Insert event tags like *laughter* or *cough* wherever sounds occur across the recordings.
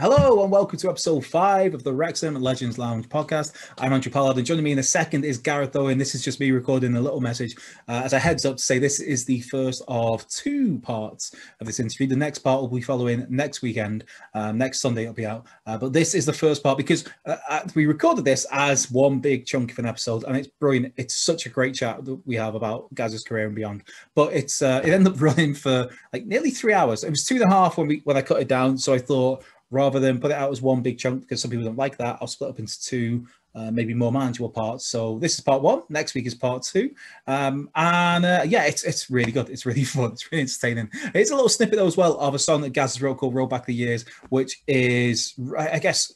Hello and welcome to episode five of the Wrexham Legends Lounge podcast. I'm Andrew Pollard and joining me in a second is Gareth Owen. This is just me recording a little message uh, as a heads up to say this is the first of two parts of this interview. The next part will be following next weekend. Um, next Sunday it'll be out. Uh, but this is the first part because uh, uh we recorded this as one big chunk of an episode and it's brilliant. It's such a great chat that we have about Gaz's career and beyond. But it's uh, it ended up *laughs* running for like nearly three hours. It was two and a half when we when I cut it down. So I thought rather than put it out as one big chunk because some people don't like that. I'll split up into two, uh, maybe more manageable parts. So this is part one. Next week is part two. Um, and uh, yeah, it's it's really good. It's really *laughs* fun. It's really entertaining. It's a little snippet though as well of a song that Gaz wrote called "Roll Back the Years," which is I guess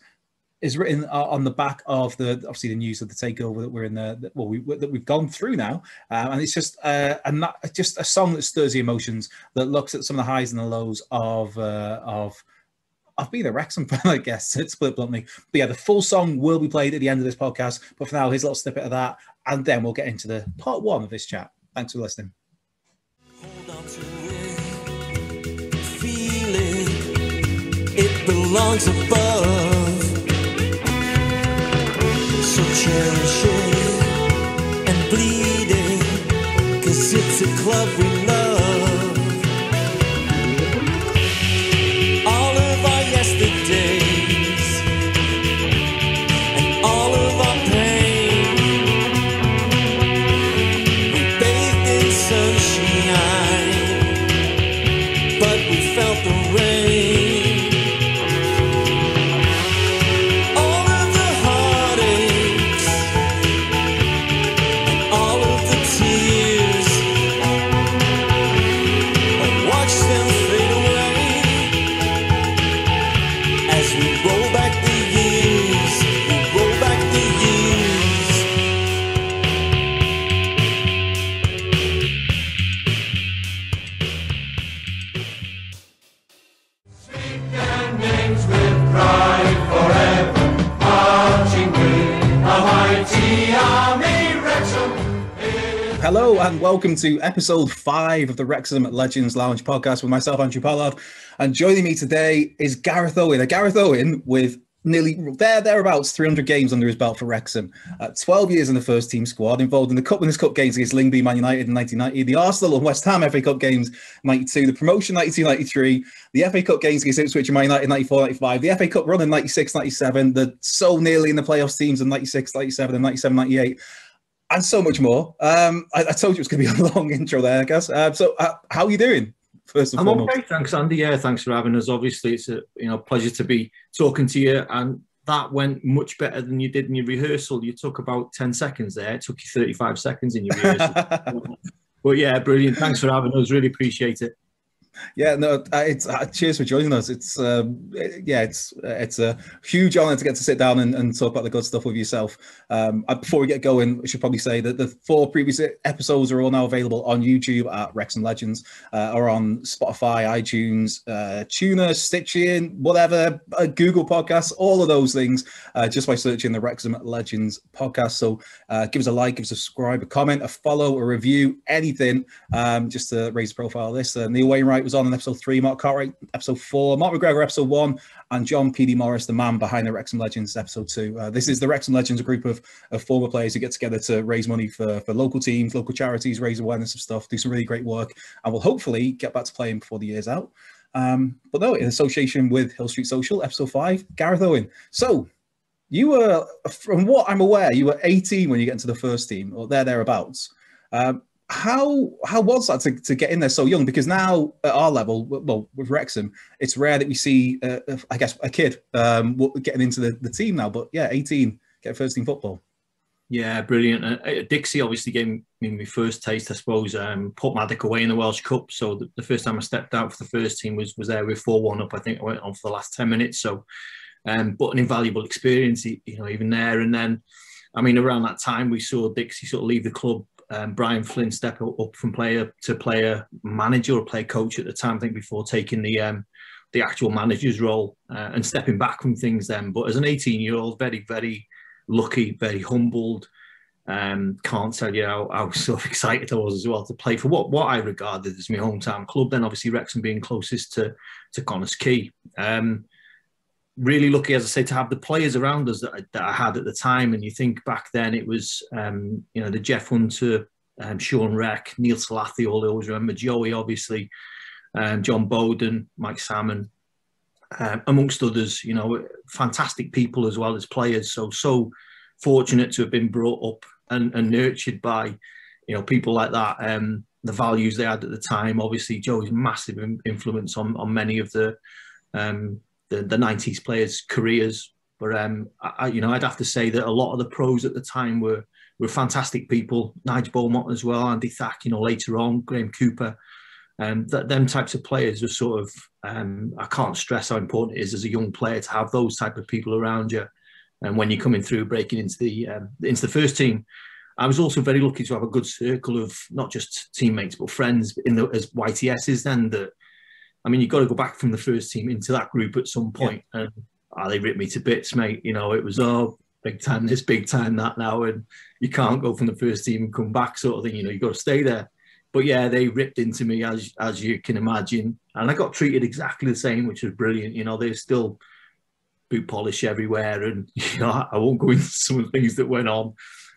is written on the back of the obviously the news of the takeover that we're in the well we that we've gone through now, um, and it's just uh, and just a song that stirs the emotions that looks at some of the highs and the lows of uh, of I've been a Wrexham *laughs* fan, I guess, to split bluntly. But yeah, the full song will be played at the end of this podcast. But for now, here's a little snippet of that, and then we'll get into the part one of this chat. Thanks for listening. Belongs above. So cherish it and bleed it, cause it's a club we love. And welcome to episode five of the Wrexham Legends Lounge podcast with myself, Andrew Pollard. And joining me today is Gareth Owen. A Gareth Owen with nearly there thereabouts 300 games under his belt for Wrexham. Uh, 12 years in the first team squad, involved in the Cup Winners' Cup games against Lyngby, Man United in 1990, the Arsenal and West Ham FA Cup games 92, the promotion 92-93, the FA Cup games against Ipswich and Man United 94-95, the FA Cup run in 96-97, the so nearly in the playoffs teams in 96-97 and 97-98 and so much more. Um, I, I, told you it was going to be a *laughs* long intro there, I guess. Uh, so, uh, how are you doing? First I'm foremost? okay, thanks, Andy. Yeah, thanks for having us. Obviously, it's a you know pleasure to be talking to you, and that went much better than you did in your rehearsal. You took about ten seconds there. It took you 35 seconds in your rehearsal. *laughs* but yeah, brilliant. Thanks for having us. Really appreciate it. Yeah, no, uh, it's uh, cheers for joining us. It's um, yeah, it's uh, it's a huge honor to get to sit down and, and talk about the good stuff with yourself. Um, before we get going, I should probably say that the four previous episodes are all now available on YouTube at Wrexham Legends, uh, or on Spotify, iTunes, uh, Tuner, Stitching, whatever, uh, Google Podcasts, all of those things, uh, just by searching the Wrexham Legends podcast. So uh, give us a like, give us a subscribe, a comment, a follow, a review, anything, um, just to raise the profile of this. Uh, Neil Wainwright was on in episode three, Mark Cartwright episode four, Mark McGregor episode one, and John P.D. Morris, the man behind the Wrexham Legends episode two. Uh, this is the Wrexham Legends, a group of, of former players who get together to raise money for, for local teams, local charities, raise awareness of stuff, do some really great work, and will hopefully get back to playing before the year's out. Um, but no, in association with Hill Street Social, episode five, Gareth Owen. So you were, from what I'm aware, you were 18 when you get into the first team, or there thereabouts. Um, how how was that to, to get in there so young? Because now at our level, well, with Wrexham, it's rare that we see, uh, I guess, a kid um, getting into the, the team now. But yeah, 18, get first team football. Yeah, brilliant. Uh, Dixie obviously gave me my first taste, I suppose. Um, Porthmadog away in the Welsh Cup. So the, the, first time I stepped out for the first team was was there with 4 1 up. I think I went on for the last 10 minutes. So, um, but an invaluable experience, you know, even there. And then, I mean, around that time, we saw Dixie sort of leave the club um, Brian Flynn step up from player to player manager or player coach at the time, I think, before taking the um, the actual manager's role uh, and stepping back from things then. But as an 18 year old, very, very lucky, very humbled. Um, can't tell you how, how *laughs* sort excited I was as well to play for what, what I regarded as my hometown club. Then obviously Wrexham being closest to to Connah's Quay. Um, really lucky, as I say, to have the players around us that I, that I had at the time. And you think back then, it was um, you know the Jeff Hunter, um, Sean Reck, Neil Salathiel, all always remember Joey, obviously, um, John Bowden, Mike Salmon, um, amongst others. You know, fantastic people as well as players. So so fortunate to have been brought up and, and nurtured by you know people like that. Um, the values they had at the time. Obviously, Joey's massive influence on on many of the um, the, the 90s players' careers. But um, I, you know, I'd have to say that a lot of the pros at the time were were fantastic people. Nigel Beaumont as well, Andy Thack, you know, later on, Graham Cooper. Um, that them types of players are sort of um, I can't stress how important it is as a young player to have those type of people around you. And when you're coming through, breaking into the um, into the first team, I was also very lucky to have a good circle of not just teammates but friends in the as YTSs. Then that I mean, you've got to go back from the first team into that group at some point. Yeah. And oh, they ripped me to bits, mate. You know, it was, oh, big time this, big time that now. And you can't go from the first team and come back, sort of thing. You know, you've got to stay there. But yeah, they ripped into me, as, as you can imagine. And I got treated exactly the same, which was brilliant. You know, there's still boot polish everywhere. And, *laughs* you know, I won't go into some of the things that went on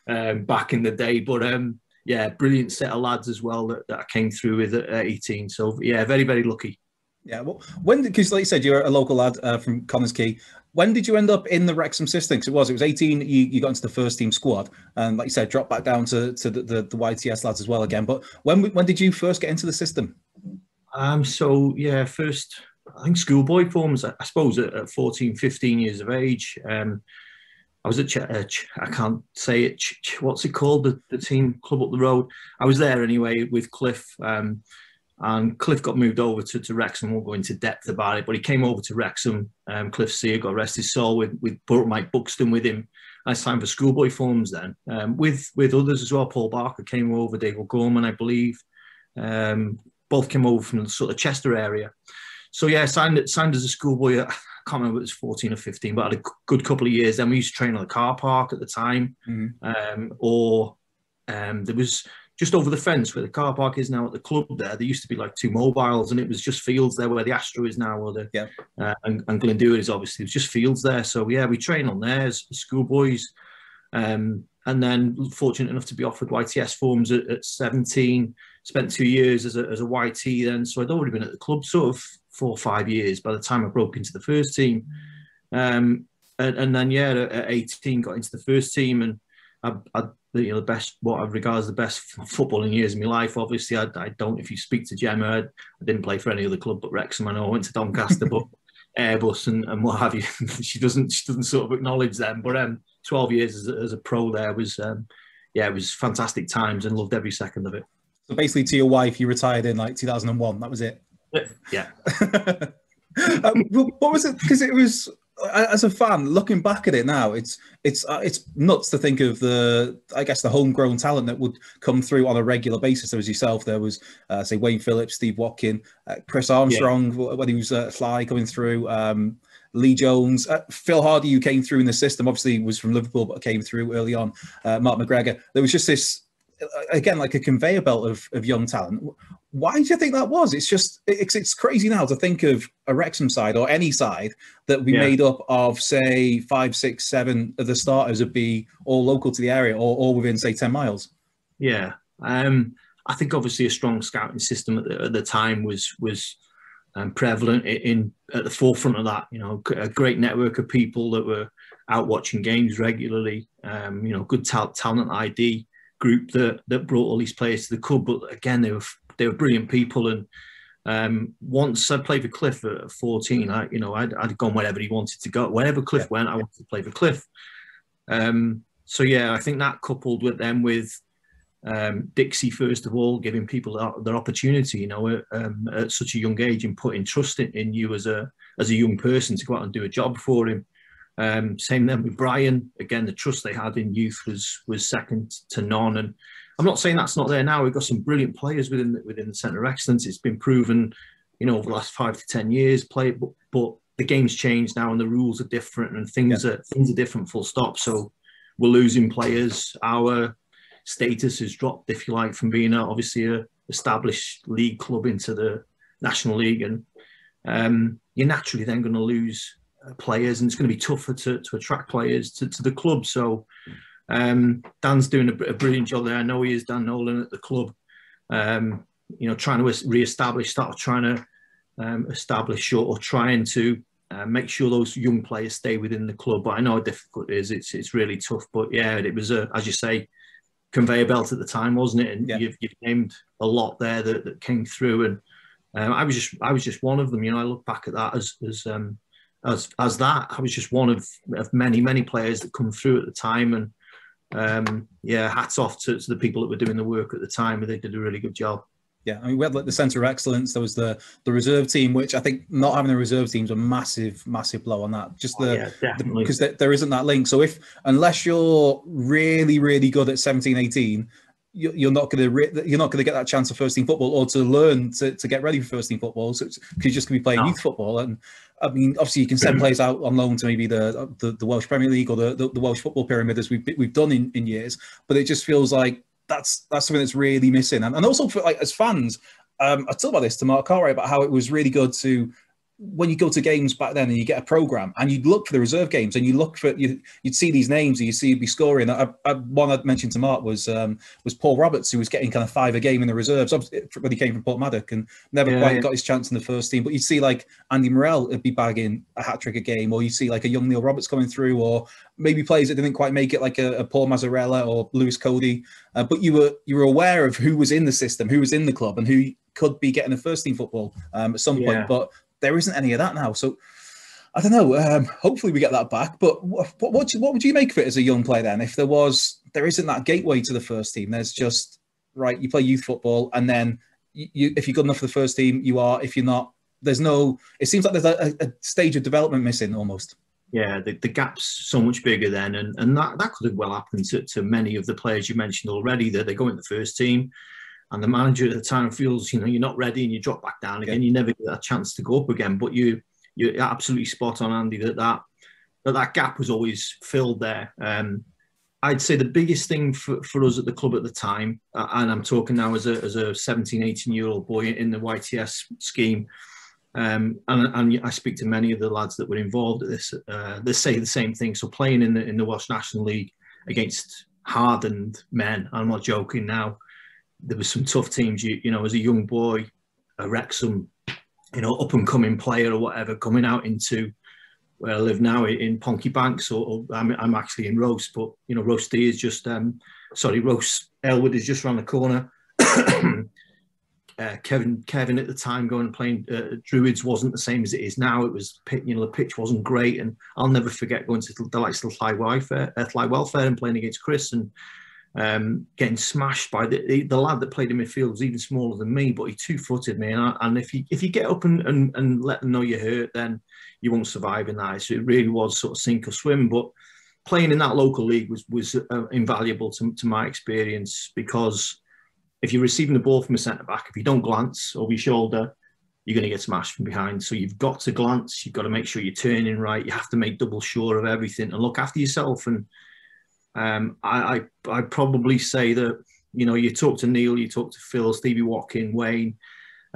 um, back in the day. But, um, yeah, brilliant set of lads as well that, that I came through with at 18. So yeah, very, very lucky. Yeah, well, when because like you said, you're a local lad uh, from Connah's Quay. When did you end up in the Wrexham system? Because it was it was 18. You, you got into the first team squad, and like you said, dropped back down to, to the, the, the YTS lads as well again. But when when did you first get into the system? Um, so yeah, first I think schoolboy forms. I suppose at, at 14, 15 years of age. Um, I was at Ch- uh, Ch- I can't say it. Ch- what's it called? The, the team club up the road. I was there anyway with Cliff. Um, and Cliff got moved over to, to Wrexham. We'll go into depth about it, but he came over to Wrexham. Um, Cliff Sear got rest his soul with with Mike Buxton with him. I signed for schoolboy forms then, um, with with others as well. Paul Barker came over, Dave O'Gorman, I believe. Um, both came over from the sort of Chester area. So yeah, signed signed as a schoolboy. *laughs* I can't remember it was 14 or 15, but I had a good couple of years. Then we used to train on the car park at the time, mm-hmm. or um, there was just over the fence where the car park is now at the club there, there used to be like two mobiles and it was just fields there where the Astro is now or the, yeah. Uh, and, and Glyndŵr is obviously, it was just fields there. So yeah, we train on there as schoolboys. Um, and then fortunate enough to be offered YTS forms at, at 17, spent two years as a, as a YT then. So I'd already been at the club sort of four or five years by the time I broke into the first team. Um, and, and then yeah, at 18 got into the first team and I, I you know the best what I regard as the best footballing years of my life. Obviously, I, I don't. If you speak to Gemma, I, I, didn't play for any other club but Wrexham. I know I went to Doncaster, but *laughs* Airbus and, and what have you. *laughs* she doesn't she doesn't sort of acknowledge them. But um, twelve years as a, as a pro there was um, yeah, it was fantastic times and loved every second of it. So basically, to your wife, you retired in like 2001. That was it. Yeah. *laughs* um, what was it? Because it was as a fan, looking back at it now, it's it's uh, it's nuts to think of the I guess the homegrown talent that would come through on a regular basis. There was yourself, there was uh, say Wayne Phillips, Steve Watkin, uh, Chris Armstrong yeah. when he was uh, fly coming through. Um, Lee Jones, uh, Phil Hardy, who came through in the system, obviously was from Liverpool, but came through early on. Uh, Mark McGregor. There was just this again like a conveyor belt of, of young talent why do you think that was it's just it's, it's crazy now to think of a wrexham side or any side that we yeah. made up of say five six seven of the starters would be all local to the area or all within say 10 miles yeah um, i think obviously a strong scouting system at the, at the time was was um, prevalent in, in, at the forefront of that you know a great network of people that were out watching games regularly um, you know good ta- talent id group that that brought all these players to the club. But again, they were they were brilliant people. And um, once I played for Cliff at 14, I you know I'd, I'd gone wherever he wanted to go. Wherever Cliff yeah. went, I wanted to play for Cliff. Um, so yeah, I think that coupled with them with um, Dixie first of all, giving people their opportunity, you know, um, at such a young age and putting trust in, in you as a as a young person to go out and do a job for him. Um, same then with Brian. Again, the trust they had in youth was was second to none. And I'm not saying that's not there now. We've got some brilliant players within the, within the centre of excellence. It's been proven, you know, over the last five to ten years. Play, but, but the game's changed now, and the rules are different, and things yeah. are things are different. Full stop. So we're losing players. Our status has dropped, if you like, from being a, obviously a established league club into the national league, and um, you're naturally then going to lose players, and it's going to be tougher to, to attract players to, to the club. So um, Dan's doing a, a, brilliant job there. I know he is Dan Nolan at the club. Um, you know, trying to re-establish, start trying to um, establish or, or, trying to uh, make sure those young players stay within the club. But I know how difficult it is. It's it's really tough. But yeah, it was a, as you say, conveyor belt at the time, wasn't it? And yeah. you've, you've named a lot there that, that came through, and um, I was just I was just one of them. You know, I look back at that as as um, as as that. I was just one of of many many players that come through at the time, and um, yeah, hats off to, to the people that were doing the work at the time. They did a really good job. Yeah, I mean, we had like the centre of excellence. There was the the reserve team, which I think not having the reserve teams a massive, massive blow on that. Just the because oh, yeah, the, there isn't that link. So if unless you're really, really good at 17, 18, you're not going to you're not going to get that chance of first team football or to learn to, to get ready for first team football. So because you're just going to be playing no. youth football, and I mean, obviously you can send players out on loan to maybe the the, the Welsh Premier League or the, the, the Welsh football pyramid as we've we've done in, in years, but it just feels like that's that's something that's really missing. And, and also for like as fans, um, I talked about this to Mark Cartwright about how it was really good to when you go to games back then and you get a program and you look for the reserve games and you look for you, would see these names and you see you'd be scoring. I, I, one I mentioned to Mark was um, was Paul Roberts who was getting kind of five a game in the reserves when he came from Porthmadog and never yeah, quite yeah. got his chance in the first team. But you'd see like Andy Morrell would be bagging a hat trick a game, or you see like a young Neil Roberts coming through, or maybe players that didn't quite make it like a, a Paul Mazzarella or Lewis Coady. Uh, but you were you were aware of who was in the system, who was in the club, and who could be getting a first team football um, at some yeah. point. But there isn't any of that now. So I don't know. Um, hopefully we get that back. But what what, what, would you make of it as a young player then? If there was there isn't that gateway to the first team. There's just right. You play youth football, and then you, you if you're good enough for the first team, you are. If you're not, there's no. It seems like there's a, a stage of development missing almost. Yeah, the, the gap's so much bigger then, and, and that, that could have well happened to, to many of the players you mentioned already. That they go in the first team, and the manager at the time feels you know you're not ready and you drop back down again, yeah. you never get a chance to go up again. But you you're absolutely spot on, Andy, that that that, that gap was always filled there. Um, I'd say the biggest thing for, for us at the club at the time, uh, and I'm talking now as a, as a 17, 18 year old boy in the YTS scheme, um, and, and, I speak to many of the lads that were involved at this, uh, they say the same thing. So playing in the, in the Welsh National League against hardened men, I'm not joking now, there was some tough teams. You you know, as a young boy, a Wrexham, you know, up and coming player or whatever, coming out into where I live now in Pontchy or, or I'm, I'm actually in Rhos, but you know, Rhos D is just um, sorry, Rhos Elwood is just around the corner. *coughs* uh, Kevin Kevin at the time going and playing uh, Druids wasn't the same as it is now. It was you know the pitch wasn't great, and I'll never forget going to the likes of Llay Welfare, uh, Welfare and playing against Chris and um, getting smashed by the, the, lad that played in midfield was even smaller than me, but he two-footed me. And, I, and if you if you get up and, and, and let them know you're hurt, then you won't survive in that. So it really was sort of sink or swim. But playing in that local league was was uh, invaluable to, to my experience because if you're receiving the ball from a centre back, if you don't glance over your shoulder, you're going to get smashed from behind. So you've got to glance. You've got to make sure you're turning right. You have to make double sure of everything and look after yourself and um, I, I I probably say that you know you talk to Neil, you talk to Phil, Stevie Watkin, Wayne,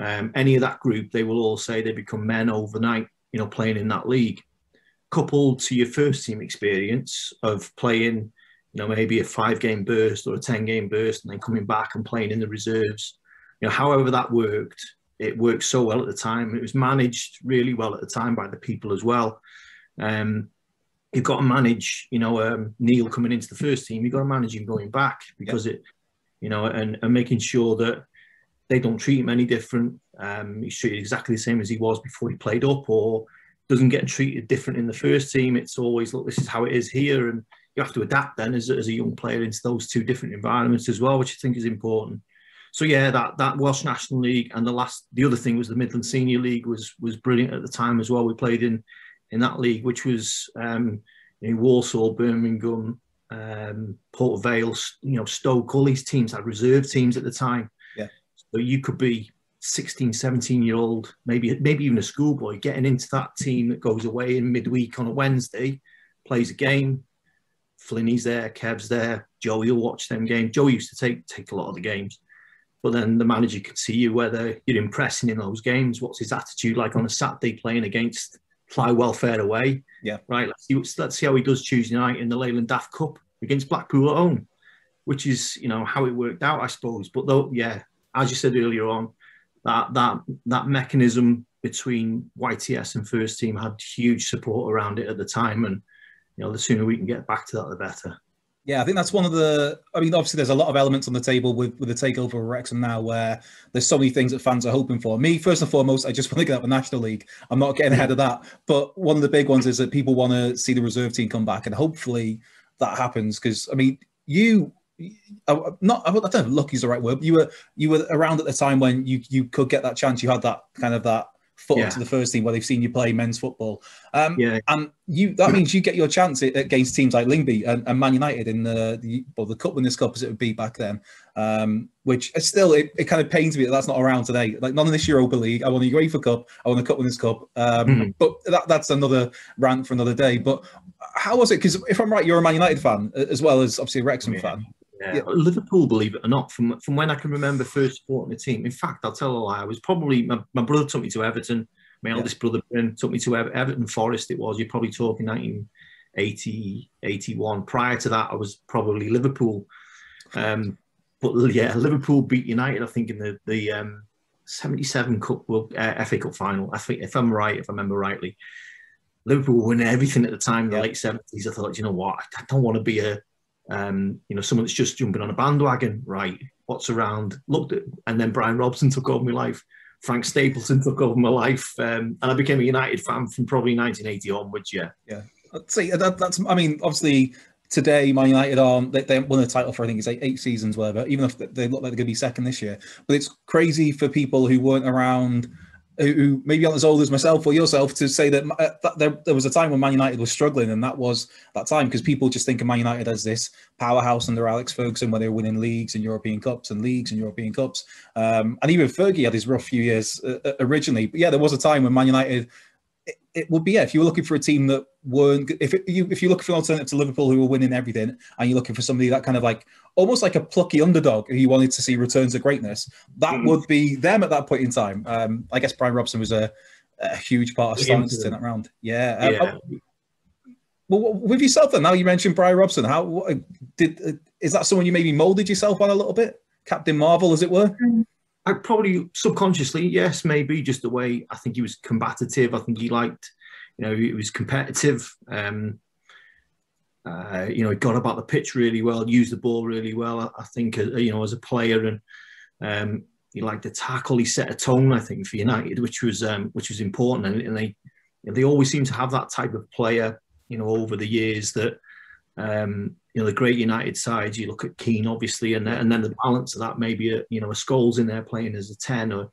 um, any of that group, they will all say they become men overnight. You know, playing in that league, coupled to your first team experience of playing, you know, maybe a five game burst or a ten game burst, and then coming back and playing in the reserves. You know, however that worked, it worked so well at the time. It was managed really well at the time by the people as well. Um, you've got to manage, you know, um, Neil coming into the first team. You've got to manage him going back because it, you know, and, and making sure that they don't treat him any different. Um, he's treated exactly the same as he was before he played up, or doesn't get treated different in the first team. It's always look, this is how it is here, and you have to adapt then as, as a young player into those two different environments as well, which I think is important. So yeah, that that Welsh National League and the last the other thing was the Midland Senior League was was brilliant at the time as well. We played in in that league, which was um, in Walsall, Birmingham, um, Port Vale, you know, Stoke, all these teams had reserve teams at the time. Yeah. So you could be 16, 17 year old, maybe maybe even a schoolboy, getting into that team that goes away in midweek on a Wednesday, plays a game. Flinny's there, Kev's there, Joey will watch them games. Joey used to take take a lot of the games. But then the manager can see you whether you're impressing in those games. What's his attitude like on a Saturday playing against Llay welfare away. Yeah. Right. Let's see, let's see how he does Tuesday night in the Leyland DAF Cup against Blackpool at home, which is, you know, how it worked out, I suppose. But though, yeah, as you said earlier on, that that that mechanism between YTS and first team had huge support around it at the time. And, you know, the sooner we can get back to that, the better. Yeah, I think that's one of the. I mean, obviously, there's a lot of elements on the table with, with the takeover of Wrexham now, where there's so many things that fans are hoping for. Me, first and foremost, I just *laughs* want to get out the National League. I'm not getting ahead of that, but one of the big ones is that people want to see the reserve team come back, and hopefully that happens. Because I mean, you, not I don't know, lucky is the right word. you were you were around at the time when you you could get that chance. You had that kind of that foot yeah. to the first team where they've seen you play men's football. Um, yeah. And you that *coughs* means you get your chance against teams like Lyngby and, and Man United in the, the well the Cup Winners' Cup as it would be back then. Um, which still it, it kind of pains me that that's not around today. Like none of this Europa League. I won the UEFA Cup. I won the Cup Winners' Cup. Um, mm-hmm. But that, that's another rant for another day. But how was it? Because if I'm right, you're a Man United fan as well as obviously a Wrexham yeah. fan. Yeah. Liverpool, believe it or not, from from when I can remember first supporting the team. In fact, I'll tell a lie. I was probably my, my brother took me to Everton. My eldest yeah. brother Ben took me to Ever- Everton Forest. It was you're probably talking 1980, 81. Prior to that, I was probably Liverpool. Um, but yeah, Liverpool beat United. I think in the the um, 77 Cup World uh, FA Cup final. I think if I'm right, if I remember rightly, Liverpool were winning everything at the time in the late 70s. I thought, you know what, I don't want to be a um, you know, someone that's just jumping on a bandwagon, right? What's around? Looked at, and then Brian Robson took over my life. Frank Stapleton took over my life, um, and I became a United fan from probably 1980 onwards. Yeah, yeah. I'd that, that's. I mean, obviously today, Man United aren't. They, they won the title for I think it's eight, eight seasons, whatever. Even if they look like they're going to be second this year, but it's crazy for people who weren't around who maybe aren't as old as myself or yourself to say that, uh, that there, there, was a time when Man United was struggling, and that was that time because people just think of Man United as this powerhouse under Alex Ferguson, where they were winning leagues and European Cups and leagues and European Cups. Um, and even Fergie had his rough few years uh, uh originally. But yeah, there was a time when Man United it would be yeah. If you were looking for a team that weren't, if it, you if you're looking for an alternative to Liverpool who were winning everything, and you're looking for somebody that kind of like almost like a plucky underdog who you wanted to see returns to greatness, that mm. would be them at that point in time. Um, I guess Brian Robson was a, a huge part of starting to turn that round Yeah. Um, yeah. Well, with yourself then, now you mentioned Brian Robson, how what, did uh, is that someone you maybe molded yourself on a little bit, Captain Marvel, as it were? Mm. I probably subconsciously, yes, maybe just the way I think he was combative. I think he liked, you know, he was competitive. Um, uh, you know, he got about the pitch really well, used the ball really well. I, I think, uh, you know, as a player, and um, he liked to tackle. He set a tone, I think, for United, which was um, which was important. And, and they they always seem to have that type of player, you know, over the years that um, you know the great United sides. You look at Keane, obviously, and and then the balance of that maybe a, you know a Scholes in there playing as a ten or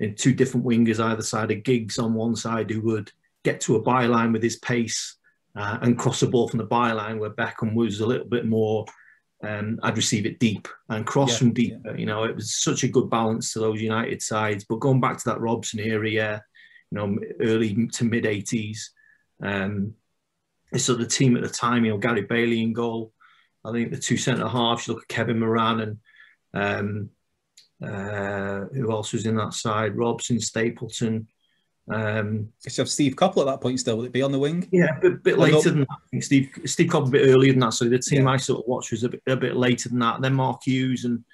in two different wingers either side of Giggs on one side who would get to a byline with his pace uh, and cross the ball from the byline where Beckham was a little bit more. Um, I'd receive it deep and cross yeah, from deep. Yeah. You know, it was such a good balance to those United sides. But going back to that Robson era, yeah, you know, early to mid 80s, um, so the team at the time, you know, Gary Bailey in goal, I think the two centre halves, you look at Kevin Moran and um, uh, who else was in that side? Robson, Stapleton. Um, you have Steve Coppell at that point still. Would it be on the wing? Yeah, a bit, bit later than that. I think Steve Steve Coppell a bit earlier than that. So the team yeah. I sort of watched was a bit, a bit later than that. Then Mark Hughes and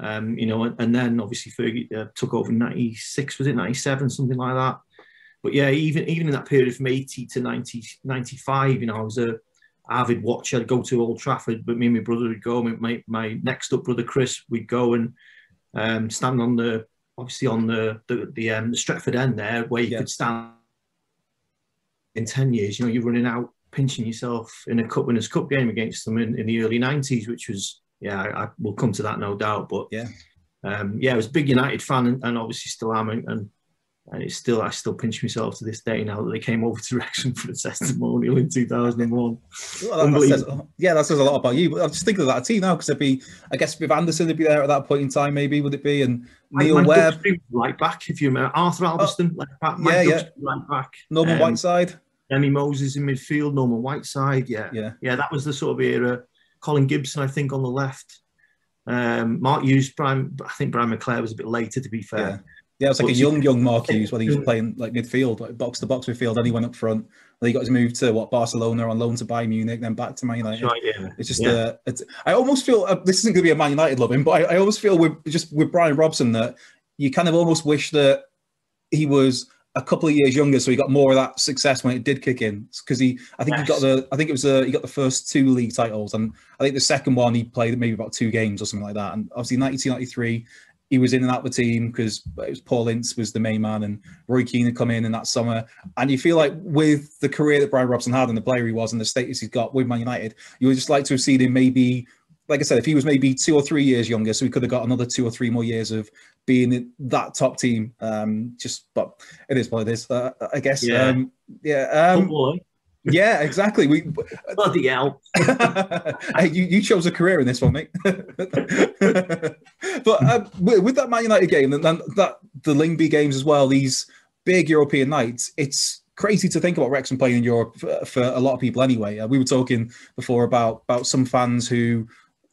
um, you know, and, and, then obviously Fergie uh, took over in '96. Was it '97? Something like that. But yeah, even even in that period from 80 to 90, 95, you know, I was a avid watcher. I'd go to Old Trafford, but me and my brother would go. My, my next up brother Chris, we'd go and um, stand on the obviously on the the, the, um, the Stretford end there, where you yeah. could stand. In ten years, you know, you're running out, pinching yourself in a Cup Winners' Cup game against them in, in the early '90s, which was yeah, I, I, will come to that no doubt. But yeah, um, yeah, I was a big United fan, and, and obviously still am, and, and and it's still I still pinch myself to this day now that they came over to Wrexham for the testimonial in 2001. Well, that, says, yeah, that says a lot about you. But I'm just thinking of that team now because it'd be, I guess, if Anderson would be there at that point in time, maybe would it be? And Neil Webb, right back, if you remember, Arthur Albiston, oh, left back, yeah, yeah, right back, Norman um, Whiteside, Remi Moses in midfield, Norman Whiteside, yeah, yeah, yeah. That was the sort of era. Colin Gibson, I think, on the left. Um, Mark Hughes, Brian, I think Brian McClair was a bit later, to be fair. Yeah, it was like a young, young Mark Hughes when he was playing like midfield, like box to box midfield. Then he went up front. Then he got his move to what Barcelona on loan to Bayern Munich, then back to Man United. Right, yeah. It's just yeah. uh, it's, I almost feel uh, this isn't going to be a Man United loving, but I, I almost feel with just with Brian Robson that you kind of almost wish that he was a couple of years younger, so he got more of that success when it did kick in. Because he, I think yes. he got the, I think it was the, he got the first two league titles, and I think the second one he played maybe about two games or something like that. And obviously, 1993, he was in and out the team because it was Paul Ince was the main man, and Roy Keane had come in in that summer. And you feel like with the career that Brian Robson had and the player he was and the status he's got with Man United, you would just like to have seen him maybe like I said, if he was maybe two or three years younger, so he could have got another two or three more years of being in that top team. Um, just, but it is what it is, uh, I guess. Yeah, um, yeah, um, *laughs* yeah, exactly. We *laughs* bloody hell. *laughs* hey, you, you chose a career in this one, mate. But uh, with that Man United game and that, the Lyngby games as well, these big European nights, it's crazy to think about Wrexham playing in Europe for, for a lot of people anyway. Uh, we were talking before about about some fans who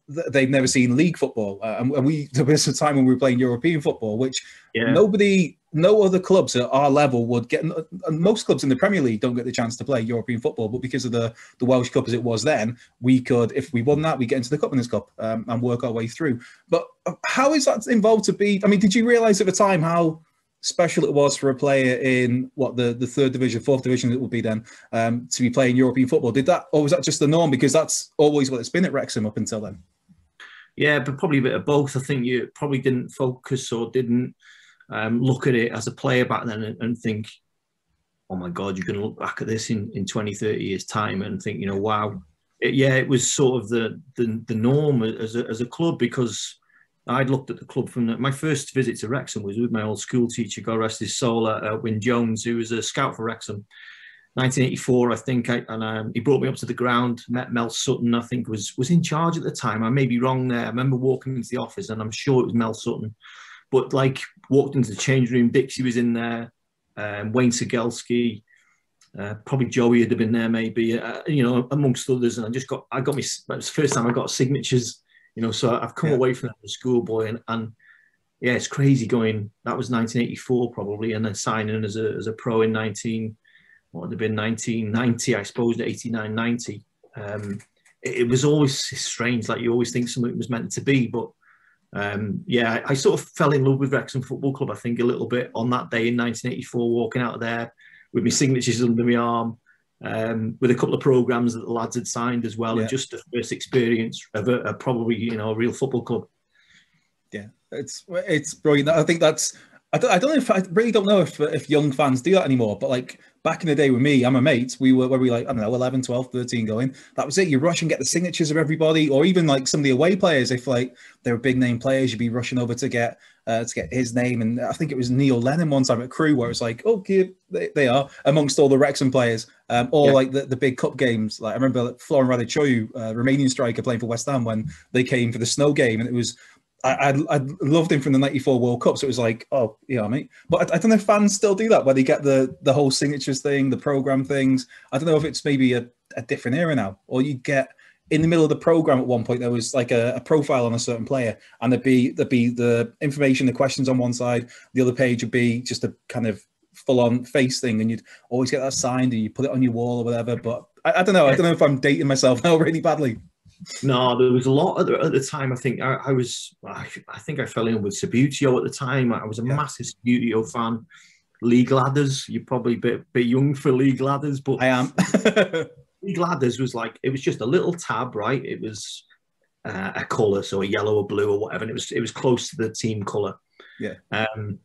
they've never seen league football. Uh, and we *laughs* there was a time when we were playing European football, which yeah. nobody, no other clubs at our level would get. And most clubs in the Premier League don't get the chance to play European football, but because of the the Welsh Cup as it was then, we could, if we won that, we get into the Cup Winners' Cup um, and work our way through. But uh, how is that involved to be? I mean, did you realise at the time how special it was for a player in what the, the third division, fourth division it would be then, um, to be playing European football. Did that, or was that just the norm? Because that's always what it's been at Wrexham up until then. Yeah, but probably a bit of both. I think you probably didn't focus or didn't um, look at it as a player back then and, and think, oh my God, you're going to look back at this in, in 20, 30 years' time and think, you know, wow. It, yeah, it was sort of the, the, the norm as a, as a club because I'd looked at the club from the, my first visit to Wrexham was with my old school teacher, God rest his soul, uh, Wyn Jones, who was a scout for Wrexham. 1984, I think, I, and um, he brought me up to the ground. Met Mel Sutton, I think was was in charge at the time. I may be wrong there. I remember walking into the office, and I'm sure it was Mel Sutton. But like walked into the change room, Dixie was in there, um, Wayne Cegielski, uh, probably Joey had been there, maybe uh, you know, amongst others. And I just got, I got me. It was the first time I got signatures, you know. So I've come yeah. away from that as a schoolboy, and, and yeah, it's crazy going. That was 1984 probably, and then signing as a as a pro in 19 what would have been 1990, I suppose, 89, 90. Um, it, it, was always strange. Like you always think something was meant to be, but um, yeah, I, I, sort of fell in love with Wrexham Football Club. I think a little bit on that day in 1984, walking out of there with my signatures under my arm, um, with a couple of programs that the lads had signed as well, yeah. and just the first experience of a, a, probably you know a real football club. Yeah, it's it's brilliant. I think that's I don't, I don't know if I really don't know if if young fans do that anymore, but like back in the day with me, I'm a mate, we were where we like, I don't know, 11, 12, 13 going. That was it. You rush and get the signatures of everybody, or even like some of the away players, if like they were big name players, you'd be rushing over to get uh, to get his name. And I think it was Neil Lennon one time at Crewe where it's like, okay, they, they are amongst all the Wrexham players, um, or yeah. like the, the big cup games. Like I remember like, Florin Raducioiu, uh, Romanian striker playing for West Ham when they came for the snow game, and it was I, I, I, loved him from the '94 World Cup, so it was like, oh, yeah, mate. But I, I, don't know if fans still do that, where they get the the whole signatures thing, the program things. I don't know if it's maybe a, a different era now, or you get in the middle of the program at one point there was like a, a, profile on a certain player, and there'd be there'd be the information, the questions on one side, the other page would be just a kind of full on face thing, and you'd always get that signed and you put it on your wall or whatever. But I, I don't know. I don't know if I'm dating myself *laughs* now really badly. No, there was a lot at the, at the time. I think I, I was, I, I, think I fell in with Subbuteo at the time. I was a yeah. massive Subbuteo fan. League Ladders, you're probably a bit, bit young for League Ladders, but I am. *laughs* League Ladders was like, it was just a little tab, right? It was uh, a colour, so a yellow or blue or whatever, and it was it was close to the team colour. Yeah. Um,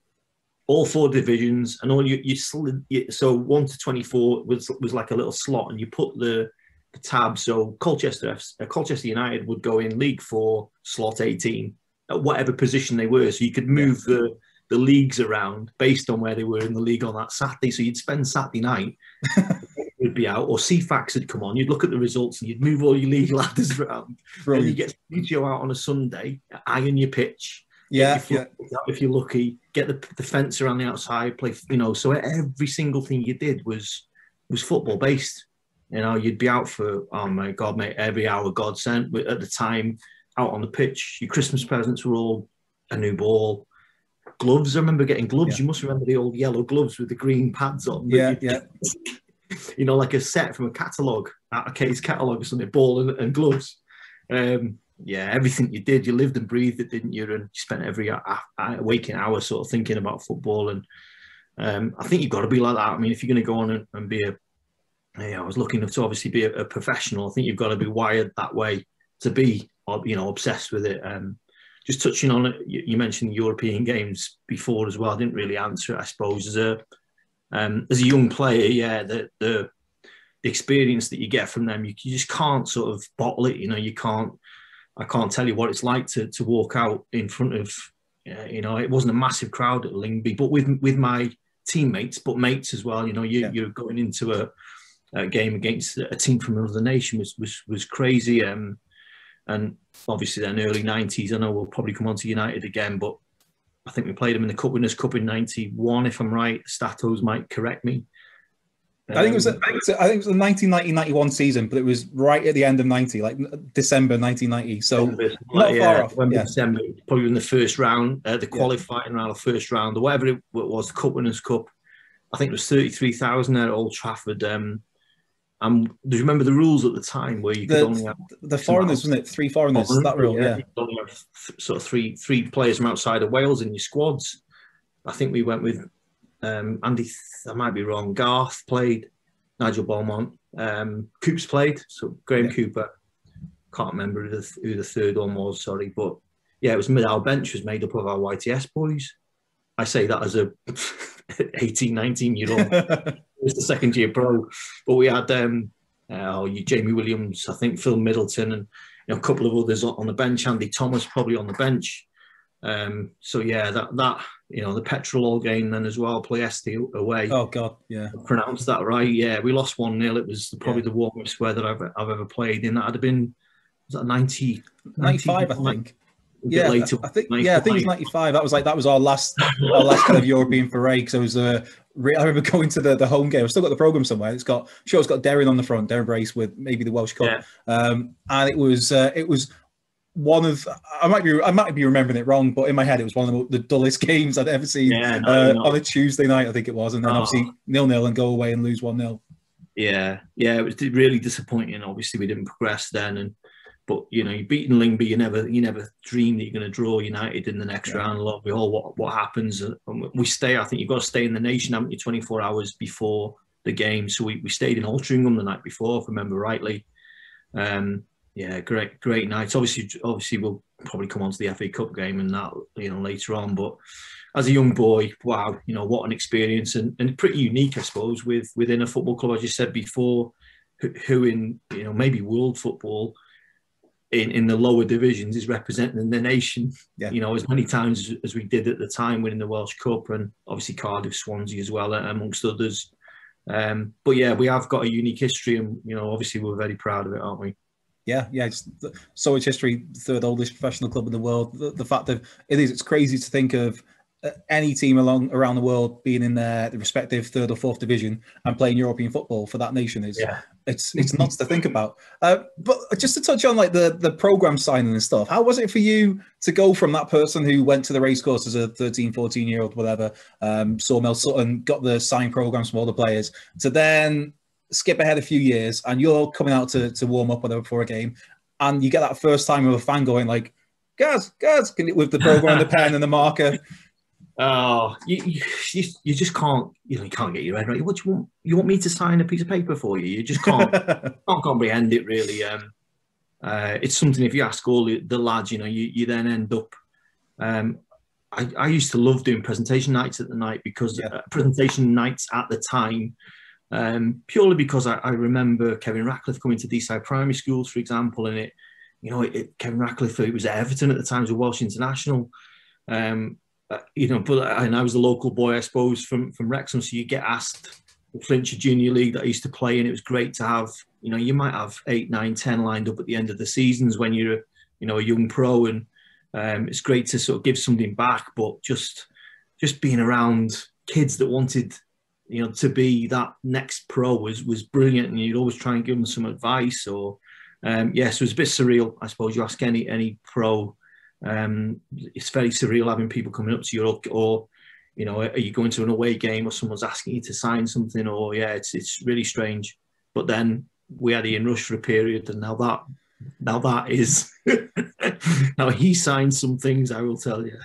all four divisions, and all you you, slid, you so one to twenty four was was like a little slot, and you put the tab. So Colchester, uh, Colchester United would go in League Four, slot 18, at whatever position they were. So you could move yeah. the the leagues around based on where they were in the league on that Saturday. So you'd spend Saturday night, *laughs* would be out, or Ceefax had come on. You'd look at the results and you'd move all your league *laughs* ladders around. Brilliant. And you get video out on a Sunday, iron your pitch. Yeah, if you're, yeah. if you're lucky, get the, the fence around the outside, play. You know, so every single thing you did was was football based. You know, you'd be out for, oh my God, mate, every hour God sent. At the time, out on the pitch, your Christmas presents were all a new ball, gloves. I remember getting gloves. Yeah. You must remember the old yellow gloves with the green pads on. Yeah, *laughs* yeah. You know, like a set from a catalogue, out of Kate's catalogue or something, ball and, and gloves. Um, yeah, everything you did, you lived and breathed it, didn't you? And you spent every waking hour sort of thinking about football. And um, I think you've got to be like that. I mean, if you're going to go on and, and be a, yeah, I was looking to obviously be a, a, professional. I think you've got to be wired that way to be, you know, obsessed with it. Um, just touching on it, you, you mentioned European games before as well. I didn't really answer it, I suppose, as a um, as a young player. Yeah, the the the experience that you get from them, you, you just can't sort of bottle it. You know, you can't I can't tell you what it's like to to walk out in front of uh, you know it wasn't a massive crowd at Lyngby, but with with my teammates, but mates as well. You know, you, yeah. you're going into a, a, game against a team from another nation was was was crazy. Um, and obviously then early '90s. I know we'll probably come on to United again, but I think we played them in the Cup Winners' Cup in '91, if I'm right. Statos might correct me. I think it was a, I think it was the 1990-91 season, but it was right at the end of 90, like December 1990. So December, not yeah, far off. Yeah. December, probably in the first round, uh, the qualifying yeah. round, the first round, or whatever it was, the Cup Winners' Cup. I think it was 33,000 at Old Trafford. Um, um, do you remember the rules at the time where you could the, only have the foreigners, wasn't it? Three foreigners. Foreign, that rule, yeah. yeah. only have th- sort of three three players from outside of Wales in your squads. I think we went with um, Andy. I might be wrong. Garth played. Nigel Beaumont. Um, Coops played. So Graham yeah. Cooper. Can't remember who the, who the third one was. Sorry, but yeah, it was our bench was made up of our YTS boys. I say that as a *laughs* 18, 19 year old. *laughs* it was the second year pro, but we had um, uh, Jamie Williams, I think Phil Middleton, and you know, a couple of others on the bench. Andy Thomas probably on the bench. Um, so yeah, that that you know the Petrolul game then as well. Ploiesti away. Oh God, yeah. Pronounced that right? Yeah, we lost one 0 It was probably yeah. the warmest weather I've I've ever played in. That had been was that 90, 95, 90, I think yeah, later. I think yeah, I think it was ninety five. That was like that was our last our last kind of European foray because I was uh, I remember *laughs* going to the, the home game. I've still got the program somewhere. It's got sure it's got Deryn on the front, Deryn Brace with maybe the Welsh Cup, yeah. um, and it was uh, it was one of I might be I might be remembering it wrong, but in my head it was one of the, the dullest *laughs* games I'd ever seen yeah, no, uh, on a Tuesday night. I think it was, and then oh. obviously nil nil and go away and lose one 0 Yeah, yeah, it was really disappointing. Obviously, we didn't progress then, and but you know, you're beating Lyngby, you never you never dream that you're going to draw United in the next yeah. round. Lot we all what what happens. And We stay. I think you've got to stay in the nation, haven't you? 24 hours before the game. So we, we stayed in Altrincham the night before, if I remember rightly. Um, yeah, great great night. Obviously, obviously we'll probably come on to the FA Cup game and that you know later on, but. As a young boy, wow, you know what an experience and, and pretty unique, I suppose, with within a football club, as you said before, who, who in you know maybe world football in, in the lower divisions is representing the nation, yeah. you know, as many times as we did at the time, winning the Welsh Cup and obviously Cardiff, Swansea as well, amongst others. Um, but yeah, we have got a unique history, and you know, obviously we're very proud of it, aren't we? Yeah, yeah, it's so much history. Third oldest professional club in the world. The, the fact that it is, it's crazy to think of any team along around the world being in their respective third or fourth division and playing European football for that nation is yeah. it's it's nuts to think about. Uh, but just to touch on like the the program signing and stuff, how was it for you to go from that person who went to the racecourse as a 13, 14 year old, whatever, um, saw Mel Sutton, got the sign programs from all the players, to then skip ahead a few years and you're coming out to, to warm up whatever before a game and you get that first time of a fan going like, guys, guys, can you, with the program, the pen and the marker, Oh, you, you, you just can't, you know, you can't get your head right. What do you want? You want me to sign a piece of paper for you? You just can't, *laughs* can't comprehend it really. Um, uh, it's something if you ask all the, the lads, you know, you, you then end up. Um, I, I used to love doing presentation nights at the night because yeah. uh, presentation nights at the time, um, purely because I, I, remember Kevin Ratcliffe coming to Deeside primary schools, for example, and it, you know, it, it, Kevin Ratcliffe, it was Everton at the time, was a Welsh international. Um, you know, but and I was a local boy, I suppose, from from Wrexham. So you get asked the Flintshire Junior League that I used to play, and it was great to have. You know, you might have eight, nine, ten lined up at the end of the seasons when you're, you know, a young pro, and um, it's great to sort of give something back. But just just being around kids that wanted, you know, to be that next pro was was brilliant, and you'd always try and give them some advice or. Um, yes, yeah, so it was a bit surreal. I suppose you ask any any pro Um, it's very surreal having people coming up to you, or, or you know, are you going to an away game, or someone's asking you to sign something, or yeah, it's it's really strange. But then we had Ian Rush for a period, and now that now that is *laughs* now he signed some things. I will tell you.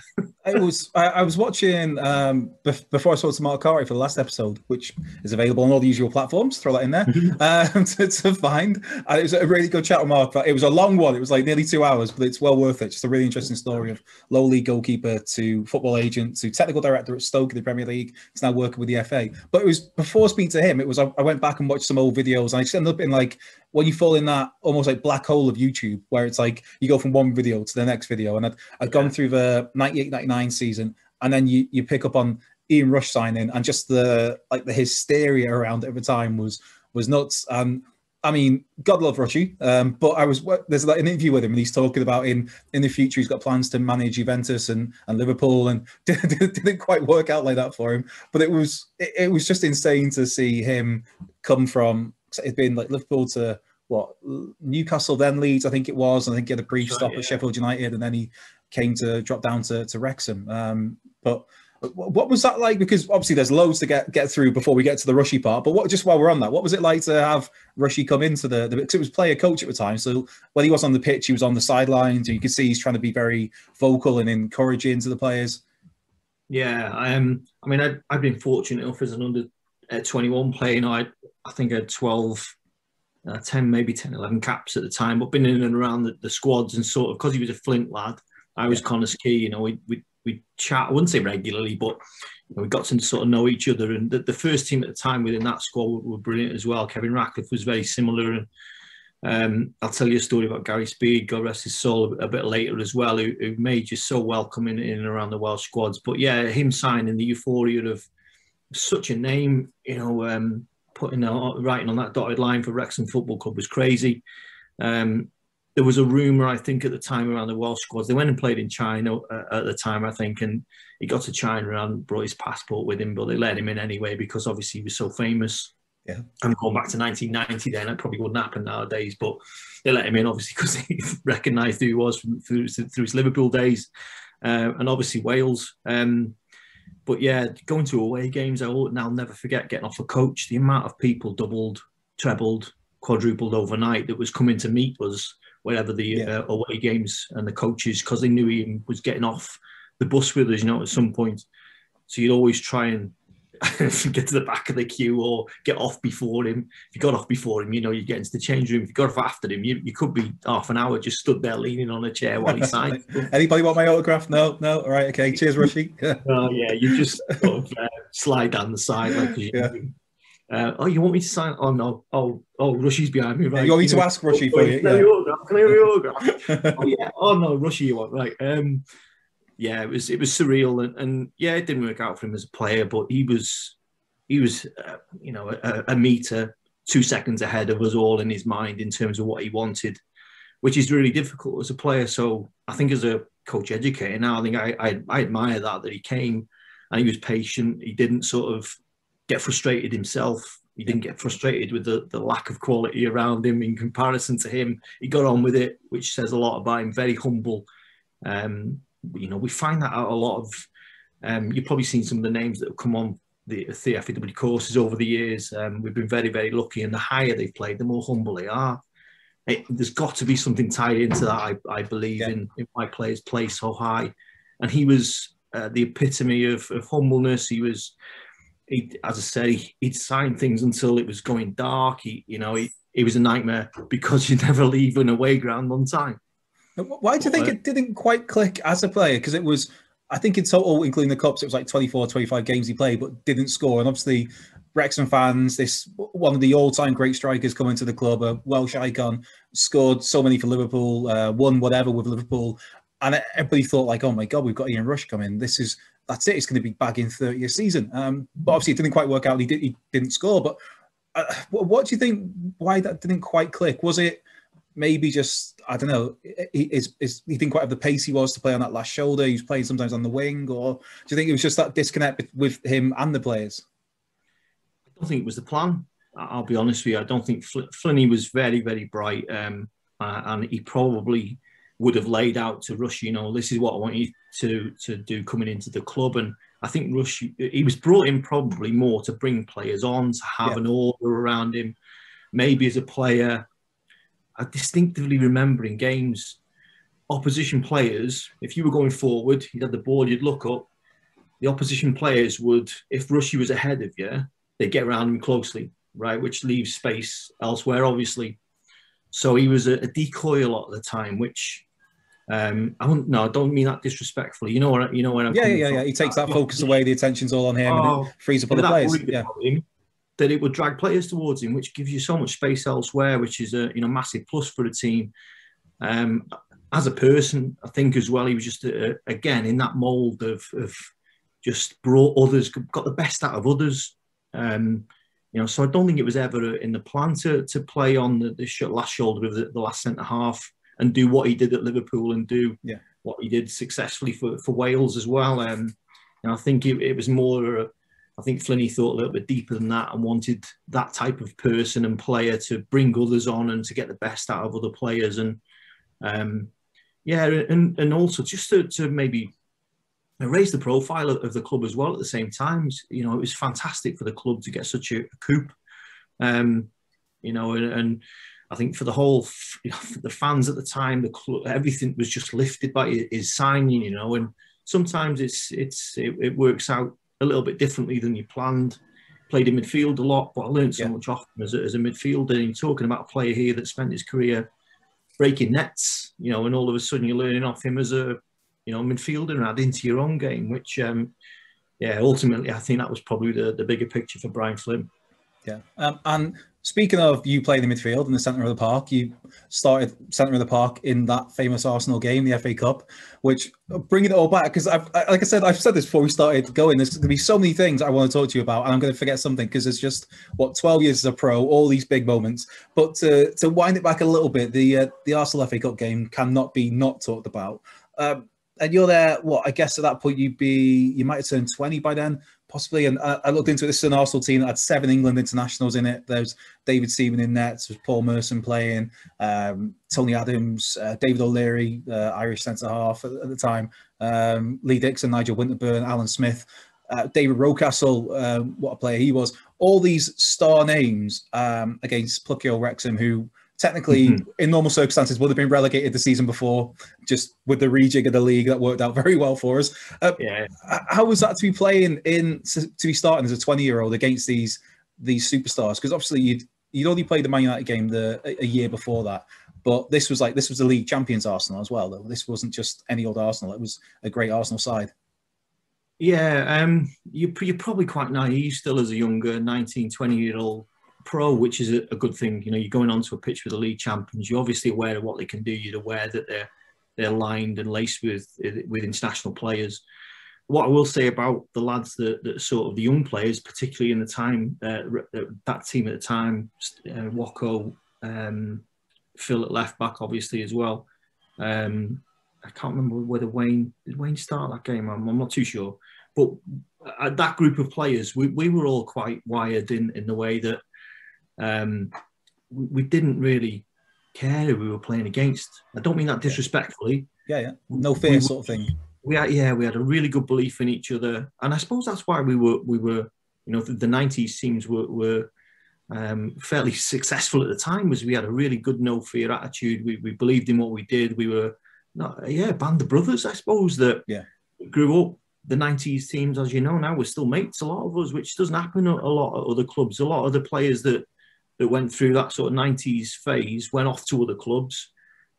it was I, I was watching um, bef- before I spoke to Mark for the last episode, which is available on all the usual platforms. Throw that in there mm-hmm. um, *laughs* to, to, find. And it was a really good chat with Mark. It was a long one. It was like nearly two hours, but it's well worth it. Just a really interesting story of low league goalkeeper to football agent to technical director at Stoke in the Premier League. He's now working with the FA. But it was before speaking to him. It was I, I went back and watched some old videos, and I just ended up in like when you fall in that almost like black hole of YouTube, where it's like you go from one video to the next video. And I'd, I'd gone through the 98 99 season, and then you, you pick up on Ian Rush signing, and just the like the hysteria around it at the time was was nuts. And I mean, God love Rushy, um, but I was there's like an interview with him, and he's talking about in in the future he's got plans to manage Juventus and, and Liverpool, and *laughs* didn't quite work out like that for him. But it was it, it was just insane to see him come from it's been like Liverpool to what Newcastle, then Leeds, I think it was. I think he had a brief sure, stop yeah. at Sheffield United, and then he came to drop down to, to Wrexham. Um, but what was that like? Because obviously there's loads to get get through before we get to the Rushy part. But what just while we're on that, what was it like to have Rushy come into the? because it was player coach at the time, so when he was on the pitch, he was on the sidelines. And you could see he's trying to be very vocal and encouraging to the players. Yeah, um, I mean, I've, I've been fortunate enough as an under uh, 21 player. You know, I I think I had 12 uh, 10, maybe 10, 11 caps at the time, but been in and around the, the squads and sort of because he was a Flint lad. I was yeah. Connah's Quay, you know, we, we, we chat, I wouldn't say regularly, but you know, we got to sort of know each other. And the, the, first team at the time within that squad were, were brilliant as well. Kevin Ratcliffe was very similar. And um, I'll tell you a story about Gary Speed, God rest his soul, a, a bit later as well, who, who made you so welcoming in and around the Welsh squads. But yeah, him signing the euphoria of such a name, you know, um, putting writing on that dotted line for Wrexham Football Club was crazy. Um, there was a rumor, I think, at the time around the Welsh squads. They went and played in China uh, at the time, I think, and he got to China and brought his passport with him, but they let him in anyway because obviously he was so famous. Yeah. And going back to 1990, then it probably wouldn't happen nowadays, but they let him in obviously *laughs* because they recognised who he was from, through, through his Liverpool days, uh, and obviously Wales. Um, but yeah, going to away games, I will now never forget getting off a coach. The amount of people doubled, trebled, quadrupled overnight that was coming to meet us wherever the yeah. uh, away games and the coaches because they knew he was getting off the bus with us, you know, at some point. So you'd always try and *laughs* get to the back of the queue or get off before him. If you got off before him, you know, you get into the change room. If you got off after him, you, you could be half an hour just stood there leaning on a chair while he *laughs* signed. Anybody want my autograph? No, no. All right, okay. Cheers, Rushy. *laughs* oh yeah, you just sort of, uh, slide down the side like you, yeah. Uh, oh, you want me to sign? Oh no! Oh, oh, Rushy's behind me. Right? You want me to ask Rushy for you? Can I have your autograph? oh yeah. Oh no, Rushy, you want right? Um, yeah, it was it was surreal, and, and yeah, it didn't work out for him as a player, but he was he was uh, you know a, a, meter two seconds ahead of us all in his mind in terms of what he wanted, which is really difficult as a player. So I think as a coach educator now, I think I, I, I admire that that he came and he was patient. He didn't sort of get frustrated himself. He didn't get frustrated with the, the lack of quality around him in comparison to him. He got on with it, which says a lot about him. Very humble. Um, you know, we find that out a lot of. Um, you've probably seen some of the names that have come on the, the FAW courses over the years. Um, we've been very, very lucky, and the higher they've played, the more humble they are. It, there's got to be something tied into that. I, I believe yeah. in, in why players play so high, and he was uh, the epitome of, of humbleness. He was, he, as I say, he'd sign things until it was going dark. He, you know, he, he was a nightmare because *laughs* you never leave an away ground on time. Why do you think it didn't quite click as a player? Because it was, I think in total, including the Cups, it was like 24, 25 games he played, but didn't score. And obviously, Wrexham fans, this one of the all-time great strikers coming to the club, a Welsh icon, scored so many for Liverpool, uh, won whatever with Liverpool, and everybody thought like, oh my god, we've got Ian Rush coming. This is that's it. It's going to be back bagging 30th season. Um, but obviously, it didn't quite work out. He did, he didn't score. But uh, what do you think? Why that didn't quite click? Was it? Maybe just I don't know. Is is he didn't quite have the pace he was to play on that last shoulder? He's playing sometimes on the wing, or do you think it was just that disconnect with him and the players? I don't think it was the plan. I'll be honest with you. I don't think Fl- Flinney was very very bright, um, uh, and he probably would have laid out to Rush, you know, this is what I want you to to do coming into the club. And I think Rush, he was brought in probably more to bring players on, to have yeah. an order around him. Maybe as a player, I distinctively remember in games, opposition players, if you were going forward, you'd have the ball, you'd look up, the opposition players would, if Rushy was ahead of you, they'd get around him closely, right, which leaves space elsewhere, obviously. So he was a, a decoy a lot of the time, which um, I don't no, I don't mean that disrespectfully. You know what you know where I'm yeah, yeah, yeah. He takes that focus away. The attention's all on him, oh, and it frees up other players. Yeah. Him, that it would drag players towards him, which gives you so much space elsewhere, which is a you know massive plus for the team. Um, as a person, I think as well, he was just a, again in that mould of, of just brought others, got the best out of others. Um, you know, so I don't think it was ever in the plan to, to play on the, the last shoulder of the, the last centre half and do what he did at Liverpool and do yeah. what he did successfully for, for Wales as well. Um, and I think it, it was more, uh, I think Flinney thought a little bit deeper than that and wanted that type of person and player to bring others on and to get the best out of other players. And um, yeah, and, and also just to, to maybe raise the profile of, the club as well at the same time. You know, it was fantastic for the club to get such a, a coup. Um, you know, and, and I think for the whole, you know, the fans at the time, the club, everything was just lifted by his signing. You know, and sometimes it's it's it, it, works out a little bit differently than you planned. Played in midfield a lot, but I learned so yeah. much off him as a, as a midfielder. And talking about a player here that spent his career breaking nets, you know, and all of a sudden you're learning off him as a you know midfielder and add into your own game, which um, yeah, ultimately I think that was probably the the bigger picture for Brian Flynn. Yeah, um, and Speaking of you playing the midfield in the centre of the park, you started centre of the park in that famous Arsenal game, the FA Cup, which bringing it all back because I've, like I said, I've said this before we started going. There's going to be so many things I want to talk to you about, and I'm going to forget something because it's just what 12 years as a pro, all these big moments. But to, to wind it back a little bit, the uh, the Arsenal FA Cup game cannot be not talked about. Um, and you're there. What I guess at that point you'd be, you might have turned 20 by then possibly. And I, I, looked into it. This is an Arsenal team that had seven England internationals in it. There's David Seaman in nets, there's Paul Merson playing, um, Tony Adams, uh, David O'Leary, uh, Irish centre half at, at, the time, um, Lee Dixon, Nigel Winterburn, Alan Smith. Uh, David Rocastle, um, what a player he was. All these star names um, against Plucky Wrexham, who technically mm-hmm. in normal circumstances would have been relegated the season before just with the rejig of the league that worked out *laughs* very well for us. Uh, yeah. how was that to be playing in to be starting as a 20 year old against these these superstars? Because obviously you'd you'd only played the man united game the a, a year before that but this was like this was the league champions arsenal as well though. This wasn't just any old arsenal. It was a great arsenal side. Yeah um you, you're probably quite naive still as a younger 19 20 year old pro, which is a, a, good thing. You know, you're going onto a pitch with the league champions. You're obviously aware of what they can do. You're aware that they're they're lined and laced with with international players. What I will say about the lads that, that sort of the young players, particularly in the time uh, that team at the time, uh, Wako, um, Phil at left back, obviously as well. Um, I can't remember whether Wayne did Wayne start that game. I'm, I'm not too sure, but uh, that group of players, we, we were all quite wired in in the way that um, we, we, didn't really care who we were playing against. I don't mean that disrespectfully. Yeah, yeah. No fear we, sort of thing. We had, yeah, we had a really good belief in each other, and I suppose that's why we were, we were, you know, the, the '90s teams were, were um, fairly *laughs* successful at the time. Was we had a really good no fear attitude. We, we believed in what we did. We were, not, yeah, band of brothers, I suppose. That yeah, grew up the 90s teams, as you know now, we're still mates, a lot of us, which doesn't happen a lot at other clubs. A lot of the players that that went through that sort of 90s phase went off to other clubs,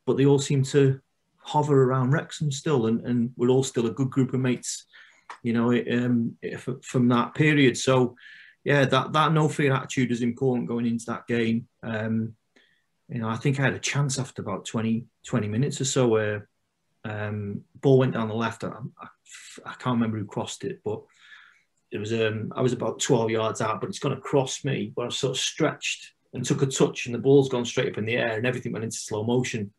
but they all seem to hover around Wrexham still, and, and we're all still a good group of mates, you know, um, from that period. So, yeah, that, that no fear attitude is important going into that game. Um, you know, I think I had a chance after about 20, 20 minutes or so where um, ball went down the left. I, I, I can't remember who crossed it, but it was um, I was about 12 yards out, but it's gone across me, but I sort of stretched and took a touch, and the ball's gone straight up in the air, and everything went into slow motion.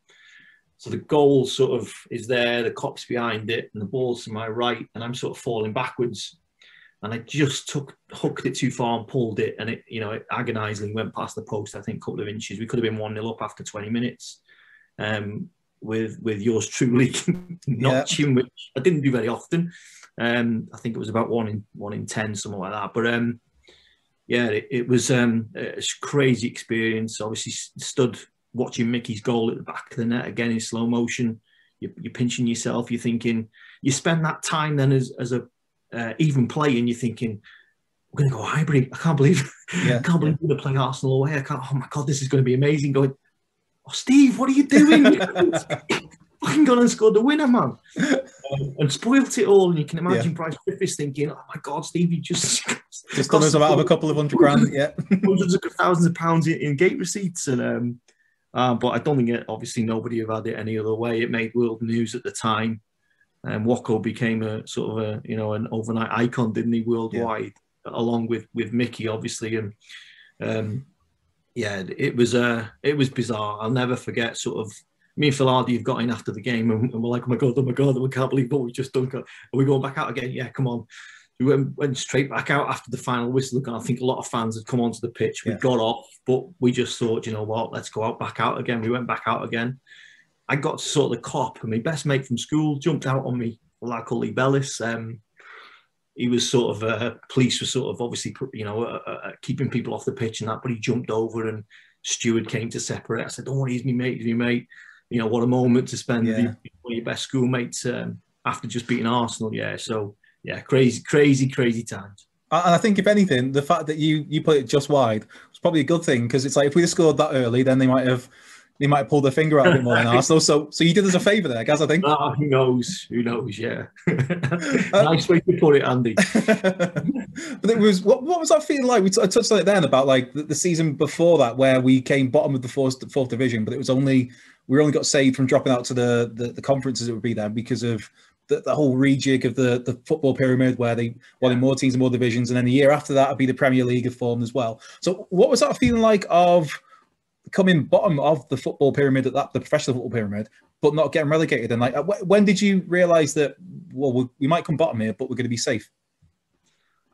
So the goal sort of is there, the Kop's behind it, and the ball's to my right, and I'm sort of falling backwards. And I just took hooked it too far and pulled it, and it, you know, it agonisingly went past the post. I think a couple of inches. We could have been one 0 up after 20 minutes. Um, with with yours truly *laughs* notching, yeah. which I didn't do very often. Um, I think it was about one in one in ten, something like that. But um, yeah, it, it was um, a crazy experience. Obviously, stood watching Mickey's goal at the back of the net again in slow motion. You're, you're pinching yourself. You're thinking. You spend that time then as as a uh, even playing. You're thinking, we're going to go Highbury. I can't believe, *laughs* yeah. I can't believe we're going to play Arsenal away. I can't. Oh my god, this is going to be amazing. Going, oh Steve, what are you doing? *laughs* fucking gone and scored the winner, man. *laughs* Um, and spoilt it all. And you can imagine yeah. Pryce Griffiths thinking, oh my God, Steve, you just. *laughs* Just done us out of a couple of hundred grand, yeah. hundreds of thousands of pounds in, in gate receipts. And, um, uh, but I don't think it, obviously, nobody have had it any other way. It made world news at the time. And um, Watko became a sort of a, you know, an overnight icon, didn't he, worldwide, yeah. along with, with Mickey, obviously. And, um, yeah, it was uh, it was bizarre. I'll never forget sort of me and Phil Hardy have got in after the game and, and we're like, oh my God, oh my God, we can't believe what we just done. Are we going back out again? Yeah, come on. We went, went straight back out after the final whistle. And I think a lot of fans had come onto the pitch. We yeah. got off, but we just thought, you know what, let's go out back out again. We went back out again. I got to sort of the Kop, and my best mate from school jumped out on me, like called Lee Bellis. Um, he was sort of uh, police were sort of obviously you know uh, uh, uh, keeping people off the pitch and that, but he jumped over and steward came to separate. I said, "Don't worry, he's my mate, he's my mate." you know, what a moment to spend yeah. with your best schoolmates um, after just beating Arsenal. Yeah, so yeah, crazy, crazy, crazy times. And I think if anything, the fact that you you put it just wide was probably a good thing because it's like if we'd have scored that early, then they might have they might have pulled their finger out a bit more than *laughs* Arsenal. So so you did us a favour there, guys. I think. Oh, who knows? Who knows? Yeah. *laughs* *laughs* Nice way to put it, Andy. but it was what, what was that feeling like? We t- I touched on it then about like the, the, season before that where we came bottom of the fourth fourth division, but it was only we only got saved from dropping out to the the, the conferences it would be then because of the, the, whole rejig of the, the football pyramid where they wanted more teams and more divisions. And then the year after that would be the Premier League of formed as well. So what was that feeling like of coming bottom of the football pyramid at that, the professional football pyramid, but not getting relegated? And like, when did you realize that, well, we might come bottom here, but we're going to be safe?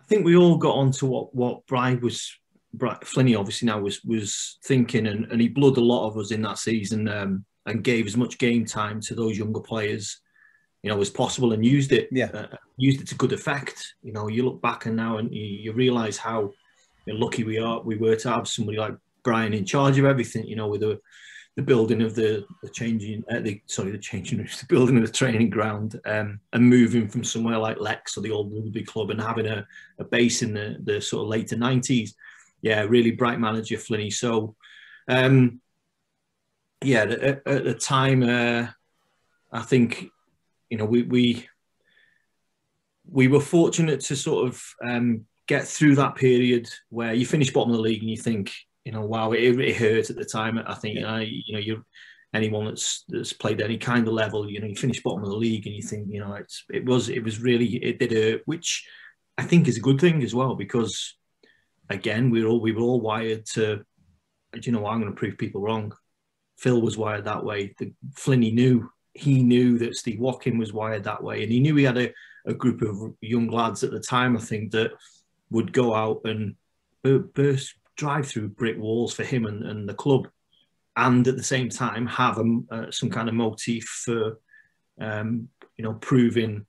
I think we all got onto what, what Brian was Flinny obviously now was was thinking, and, and he blooded a lot of us in that season, um, and gave as much game time to those younger players, you know, as possible, and used it, yeah, uh, used it to good effect. You know, you look back and now, and you, you realise how lucky we are, we were to have somebody like Brian in charge of everything. You know, with the the building of the, the changing, uh, the sorry, the changing, *laughs* the building of the training ground, um, and moving from somewhere like Lex or the old rugby club and having a, a base in the, the sort of later nineties yeah, really bright manager, Flinny. So, um, yeah, at, at, the time, uh, I think, you know, we, we, we were fortunate to sort of um, get through that period where you finish bottom of the league and you think, you know, wow, it, it hurt at the time. I think, yeah. you know, you anyone that's that's played any kind of level, you know, you finish bottom of the league and you think, you know, it's it was it was really it did hurt, which I think is a good thing as well because again, we were all we were all wired to. You know? I'm going to prove people wrong. Phil was wired that way. The, Flinny knew he knew that Steve Watkin was wired that way, and he knew he had a, a group of young lads at the time. I think that would go out and burst, drive through brick walls for him and, and the club, and at the same time have a, uh, some kind of motif for um, you know proving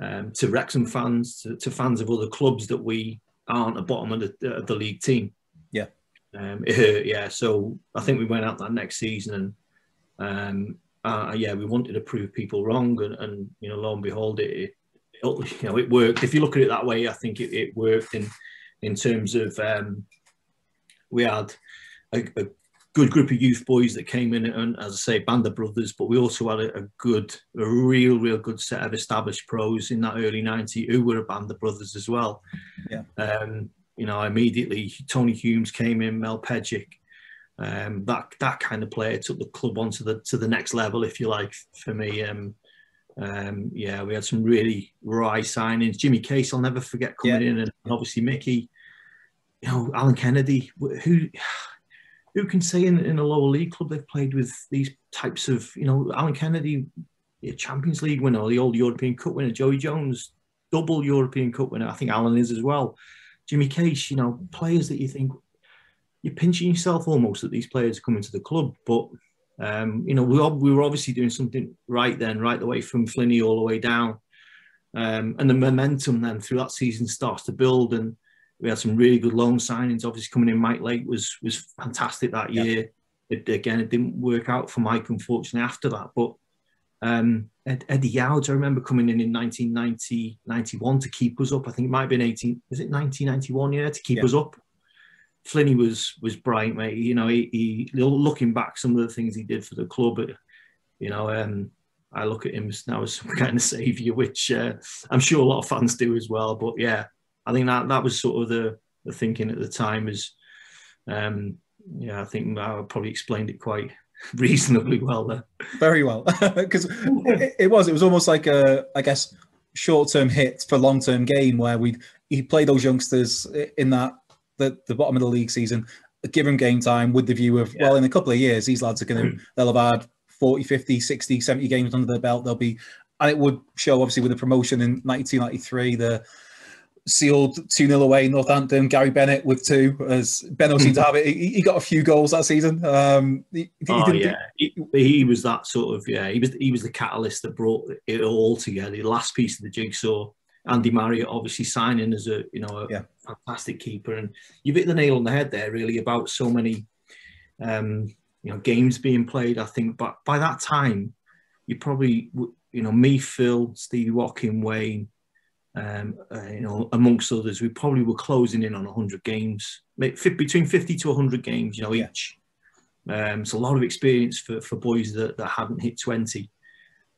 um, to Wrexham fans, to, to, fans of other clubs that we aren't a bottom of the, the league team. Yeah. Um, it hurt, yeah. So I think we went out that next season and, um, uh, yeah, we wanted to prove people wrong, and, and you know, lo and behold, it, it, you know, it worked. If you look at it that way, I think it, it worked in in terms of um, we had a, a, good group of youth boys that came in, and as I say, band of brothers, but we also had a, a good, a real, real good set of established pros in that early '90s who were a band of brothers as well. Yeah. Um, you know, immediately Tony Humes came in, Mel Pejic. Um, that that kind of player took the club onto the to the next level, if you like, for me. Um, um, yeah, we had some really wry signings. Jimmy Case, I'll never forget coming yeah. in, and obviously Mickey. You know, Alan Kennedy, who who can say in, in a lower league club they've played with these types of, you know, Alan Kennedy, Champions League winner, the old European Cup winner, Joey Jones, double European Cup winner. I think Alan is as well. Jimmy Case, you know, players that you think you're pinching yourself almost that these players are coming to the club, but Um, you know, we, we were obviously doing something right then, right the way from Flinney all the way down. Um, and the momentum then through that season starts to build. And we had some really good loan signings. Obviously, coming in, Mike Lake was was fantastic that year. Yeah. It, again, it didn't work out for Mike, unfortunately, after that. But um, Ed, Eddie Youds, I remember coming in in 1990, 91 to keep us up. I think it might have been 18, was it 1991, yeah, to keep yeah. us up. Flinney was was bright, mate. You know, he, he, looking back, some of the things he did for the club, you know, um, I look at him now as some *laughs* kind of saviour, which uh, I'm sure a lot of fans do as well. But yeah, I think that that was sort of the, the thinking at the time. Is um, yeah, I think I probably explained it quite *laughs* reasonably well there. Very well, *laughs* because it, it, was. It was almost like a, I guess, short-term hit for long-term gain where we he played those youngsters in that the, the bottom of the league season, give them game time with the view of yeah. well, in a couple of years, these lads are going to they'll have had 40, 50, 60, 70 games under their belt. They'll be, and it would show obviously with the promotion in 1993, the sealed 2 0 away Northampton. Gary Bennett with two, as Benno seemed to have it. He, he, got a few goals that season. Um, he, oh, yeah. He, he, was that sort of, yeah, he was he was the catalyst that brought it all together, the last piece of the jigsaw. Andy Marriott obviously signing as a, you know, a yeah. fantastic keeper. And you've hit the nail on the head there, really, about so many, um, you know, games being played. I think, but by that time, you probably, you know, me, Phil, Stevie Watkin, Wayne, um, uh, you know, amongst others, we probably were closing in on 100 games, between 50 to 100 games, you know, each. Um, it's a lot of experience for, for boys that, that hadn't hit 20.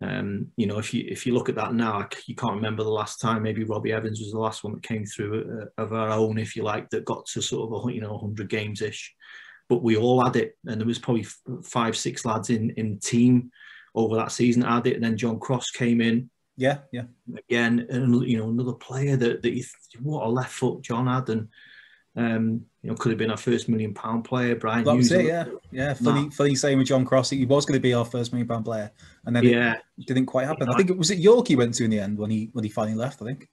Um, you know, if you if you look at that now, you can't remember the last time. Maybe Robbie Evans was the last one that came through uh, of our own, if you like, that got to sort of a, you know 100 games ish. But we all had it, and there was probably five, six lads in in team over that season had it. And then John Cross came in, yeah, yeah. Again, and you know, another player that, that you, what a left foot John had, and um, you know, could have been our first million pound player. Brian that was it, yeah, yeah. Funny, nah. funny saying with John Cross, he was going to be our first million pound player, and then yeah. it didn't quite happen. I think it was it York he went to in the end when he when he finally left. I think.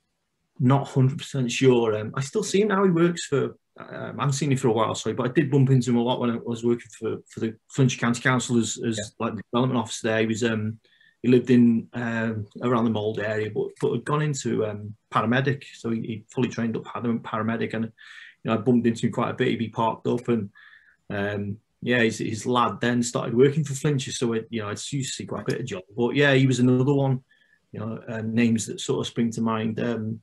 Not hundred percent sure. Um, I still see him now. He works for. Um, I haven't seen him for a while, sorry, but I did bump into him a lot when I was working for for the Flintshire County Council as, as yeah. like the development officer there. He was um, he lived in um, around the Mold area, but, but had gone into um, paramedic. So he, he, fully trained up paramedic, and you know I bumped into him quite a bit. He'd be parked up, and um, yeah, his, his lad then started working for Flintshire. So it, you know, it's used to see quite a bit of job. But yeah, he was another one. You know, uh, names that sort of spring to mind. Um,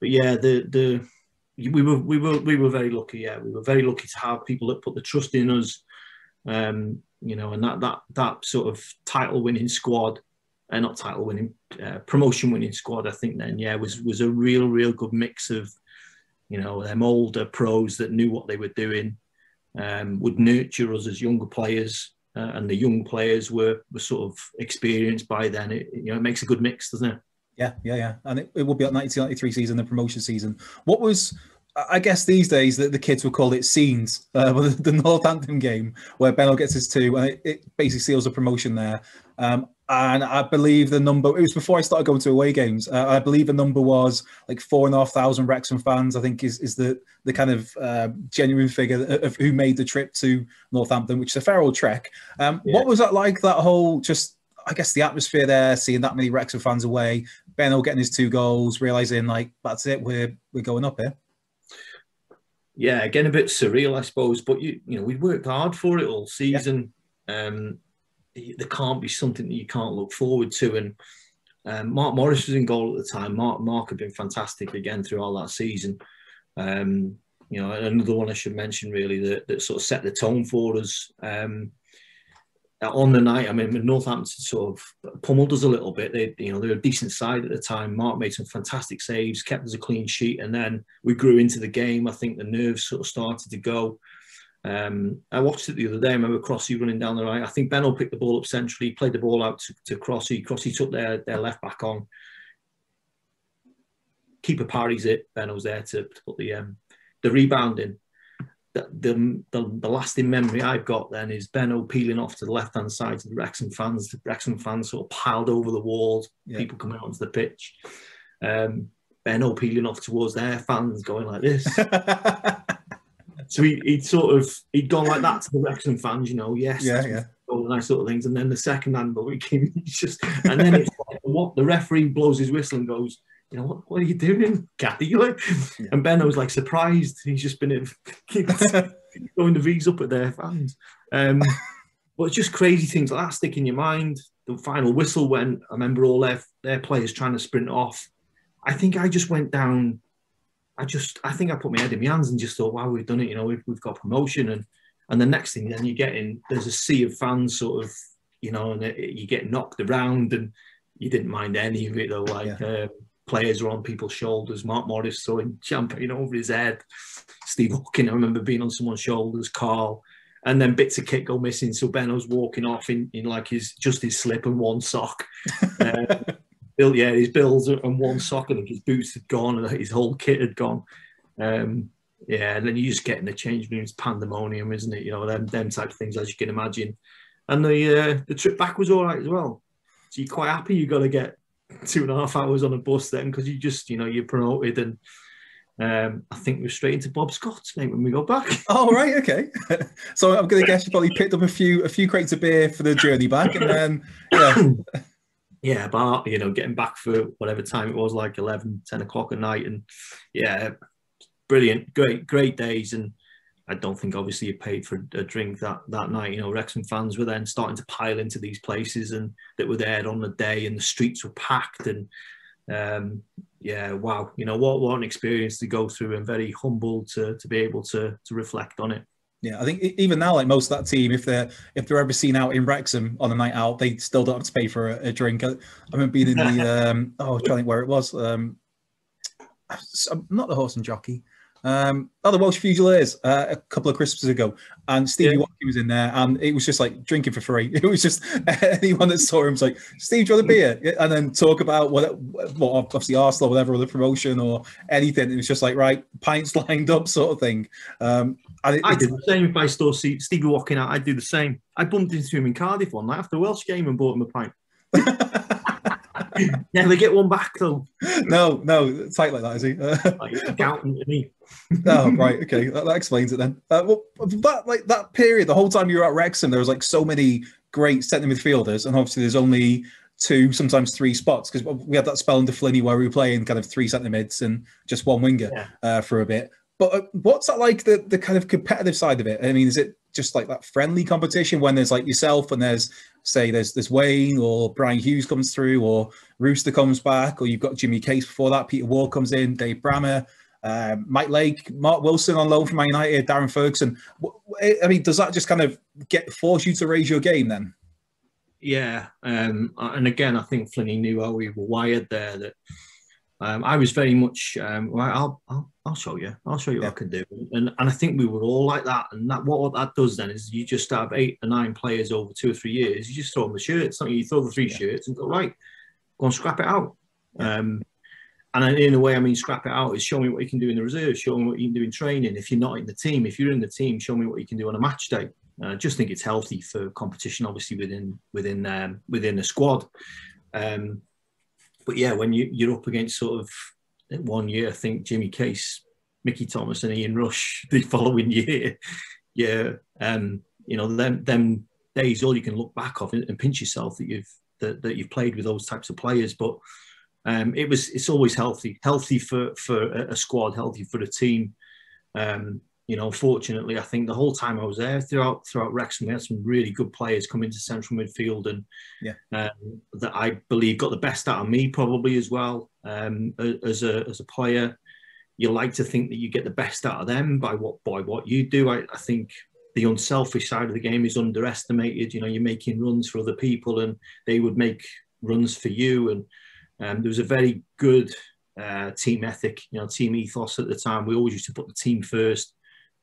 but yeah, the the we were we were we were very lucky. Yeah, we were very lucky to have people that put the trust in us. Um, you know, and that that that sort of title winning squad uh, not title winning, uh, promotion winning squad. I think then, yeah, was was a real, real good mix of, you know, them older pros that knew what they were doing, um, would nurture us as younger players, uh, and the young players were were sort of experienced by then. It you know it makes a good mix, doesn't it? Yeah, yeah, yeah, and it, it will be at 1993 season, the promotion season. What was I guess these days that the kids will call it scenes. Uh, *laughs* the, the Northampton game where Benno gets his two, and it, it basically seals a promotion there. Um, and I believe the number it was before I started going to away games. Uh, I believe the number was like four and a half thousand Wrexham fans. I think is is the the kind of uh, genuine figure of who made the trip to Northampton, which is a fair old trek. Um, yeah. What was that like? That whole just I guess the atmosphere there, seeing that many Wrexham fans away, Benno getting his two goals, realizing like that's it, we're we're going up here. Yeah, again a bit surreal, I suppose. But you you know we worked hard for it all season. Yeah. Um, there can't be something that you can't look forward to. And um, Mark Morris was in goal at the time. Mark Mark had been fantastic again through all that season. Um, you know, another one I should mention really that, that sort of set the tone for us. Um, on the night, I mean, Northampton sort of pummeled us a little bit. They, you know, they were a decent side at the time. Mark made some fantastic saves, kept us a clean sheet, and then we grew into the game. I think the nerves sort of started to go. Um, I watched it the other day. I remember Crossy running down the right. I think Benno picked the ball up centrally, played the ball out to, to Crossy. Crossy took their, their left back on. Keeper parries it. Benno's there to, to put the um, the rebound in. The, the, the, the lasting memory I've got then is Benno peeling off to the left hand side to the Wrexham fans. The Wrexham fans sort of piled over the walls, yeah. people coming onto the pitch. Um, Benno peeling off towards their fans, going like this. *laughs* so he, he'd sort of he'd gone like that to the Wrexham fans, you know. Yes, yeah, yeah. Goal the nice little things. And then the second handball, we came, *laughs* just, and then it's like, what the referee blows his whistle and goes, you know, what, what are you doing, *laughs* Kathy? *laughs* Like, yeah. and was like surprised. He's just been going *laughs* the V's up at their fans. Um, but it's just crazy things like that stick in your mind. The final whistle when I remember all their their players trying to sprint off. I think I just went down. I just I think I put my head in my hands and just thought, wow, we've done it. You know, we've, we've got promotion and and the next thing then you get in there's a sea of fans sort of you know and it, you get knocked around and you didn't mind any of it though like yeah. um, players were on people's shoulders. Mark Morris throwing champagne over his head. Steve Hawking I remember being on someone's shoulders Carl. And then bits of kit go missing. So Benno's walking off in, in like his just his slip and one sock. Uh, *laughs* Bill, yeah his bills and one sock. And his boots had gone and his whole kit had gone. Um, yeah, and then you just get in the change rooms, pandemonium, isn't it? You know, them them type of things as you can imagine. And the uh, the trip back was all right as well. So you're quite happy you got to get two and a half hours on a bus then because you just you know you're promoted and um, I think we're straight into Bob Scott's mate when we go back. *laughs* Oh right, okay. *laughs* so I'm going to guess you probably picked up a few a few crates of beer for the journey back, and then yeah, *coughs* yeah, but you know, getting back for whatever time it was, like 11, 10 o'clock at night, and yeah, brilliant, great, great days. And I don't think obviously you paid for a drink that that night. You know, Wrexham fans were then starting to pile into these places and that were there on the day, and the streets were packed. And um, yeah, wow, you know what what an experience to go through, and very humbled to to be able to to reflect on it. Yeah, I think even now, like most of that team, if they're if they're ever seen out in Wrexham on a night out, they still don't have to pay for a, a drink. I, I remember being in the *laughs* um, oh, I'm trying to think where it was. Um, not the horse and jockey. Um, oh, the Welsh Fusiliers uh, a couple of Christmases ago, and Stevie yeah. Watkins was in there, and it was just like drinking for free. *laughs* It was just *laughs* anyone that saw him was like, "Steve, do you want a beer?" And then talk about what, what obviously Arsenal, whatever, or the promotion or anything. It was just like right, pints *laughs* lined up, sort of thing. Um, it, I did the same if I saw Stevie walking out. I'd do the same. I bumped into him in Cardiff one night after a Welsh game and bought him a pint. Never get one back though. No, no, tight like that, is he? *laughs* like accountant to me. *laughs* oh, right, okay, that, that explains it then. Uh, well, that like that period, the whole time you were at Wrexham, there was like so many great centre midfielders, and obviously there's only two, sometimes three spots because we had that spell under Flinny where we were playing kind of three centre mids and just one winger yeah. uh, for a bit. But uh, what's that like the the kind of competitive side of it? I mean, is it just like that friendly competition when there's like yourself and there's say there's there's Wayne or Bryan Hughes comes through or Rooster comes back or you've got Jimmy Case before that, Peter Ward comes in, Dave Brammer, um, Mike Lake, Mark Wilson on loan from Man United, Darren Ferguson. I mean, does that just kind of get force you to raise your game then? Yeah, um, and again, I think Flinny knew how we were wired there. That um, I was very much, um, I'll, I'll, I'll show you. I'll show you yeah. what I can do. And, and I think we were all like that. And that what what that does then is you just have eight or nine players over two or three years. You just throw them the shirts. Don't you? you throw the three yeah. shirts and go, right, go and scrap it out. Yeah. Um, and in a way, I mean, scrap it out is show me what you can do in the reserve, show me what you can do in training. If you're not in the team, if you're in the team, show me what you can do on a match day. Uh, I just think it's healthy for competition, obviously within within um, within the squad. Um, but yeah, when you, you're up against sort of one year, I think Jimmy Case, Mickey Thomas, and Ian Rush *laughs* the following year, yeah, um, you know, them them days, all you can look back off and, and pinch yourself that you've that, that you've played with those types of players. But um, it was it's always healthy, healthy for for a squad, healthy for a team. Um, you know, fortunately, I think the whole time I was there throughout throughout Wrexham, we had some really good players come into central midfield, and yeah, um, that I believe got the best out of me probably as well um, as a as a player. You like to think that you get the best out of them by what by what you do. I, I think the unselfish side of the game is underestimated. You know, you're making runs for other people, and they would make runs for you. And um, there was a very good uh, team ethic, you know, team ethos at the time. We always used to put the team first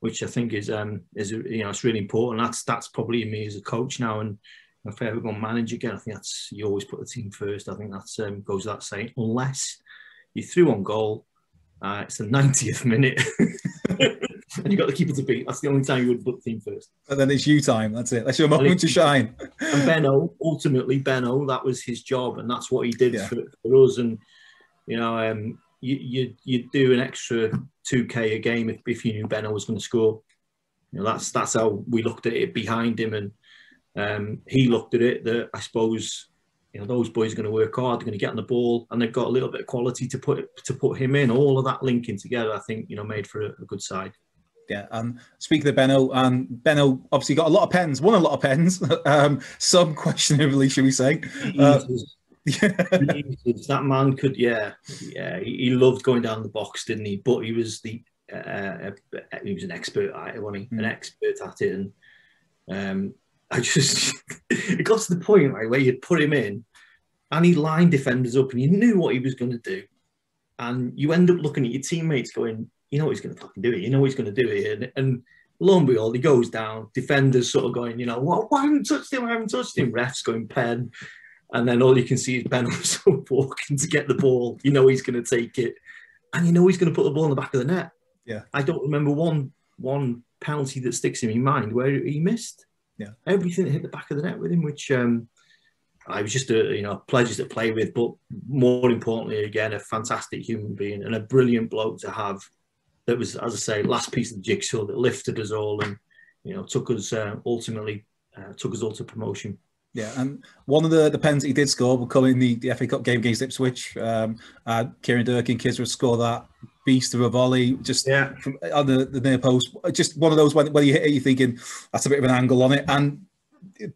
which I think is um is you know it's really important. That's that's probably me as a coach now, and if I ever go manage again, I think that's you always put the team first. I think that's um, goes without saying, unless you threw on goal, uh, it's the 90th minute. *laughs* and you've got the keeper to beat. That's the only time you would put the team first. And then it's you time. That's it. That's your moment to shine. and Benno, ultimately, Benno, that was his job, and that's what he did yeah. for, for, us. And you know, um, you you you do an extra 2k a game if, if you knew Benno was going to score. You know, that's that's how we looked at it behind him, and Um, he looked at it that I suppose you know those boys are going to work hard, they're going to get on the ball, and they've got a little bit of quality to put to put him in. All of that linking together, I think you know made for a, a good side. Yeah, and speaking of Benno, um, Benno obviously got a lot of pens, won a lot of pens, *laughs* um, some questionably, should we say? Uh. *laughs* that man could, yeah, yeah. He, loved going down the box, didn't he? But he was the uh, uh he was an expert at it, wasn't he? Mm. An hmm. expert at it, and um, I just *laughs* it got to the point right where you'd put him in, and he lined defenders up, and you knew what he was going to do, and you end up looking at your teammates going, you know what he's going to fucking do it. You know what he's going to do it. And, and lo and behold, he goes down. Defenders sort of going, you know, what? Why haven't touched him? I haven't touched him. Refs going pen. And then all you can see is Ben *laughs* was walking to get the ball. You know he's going to take it, and you know he's going to put the ball in the back of the net. Yeah, I don't remember one one penalty that sticks in my mind where he missed. Yeah, everything hit the back of the net with him, which um, I was just a you know pleasure to play with, but more importantly, again, a fantastic human being and a brilliant bloke to have that was, as I say, last piece of the jigsaw that lifted us all and you know took us uh, ultimately uh, took us all to promotion. Yeah, and one of the, the pens that he did score will come in the, the FA Cup game against Ipswich. Um, uh, Kieron Durkan, Kisra score that beast of a volley just yeah. from, on the, the near post. Just one of those when, when you hit it, you're thinking that's a bit of an angle on it. And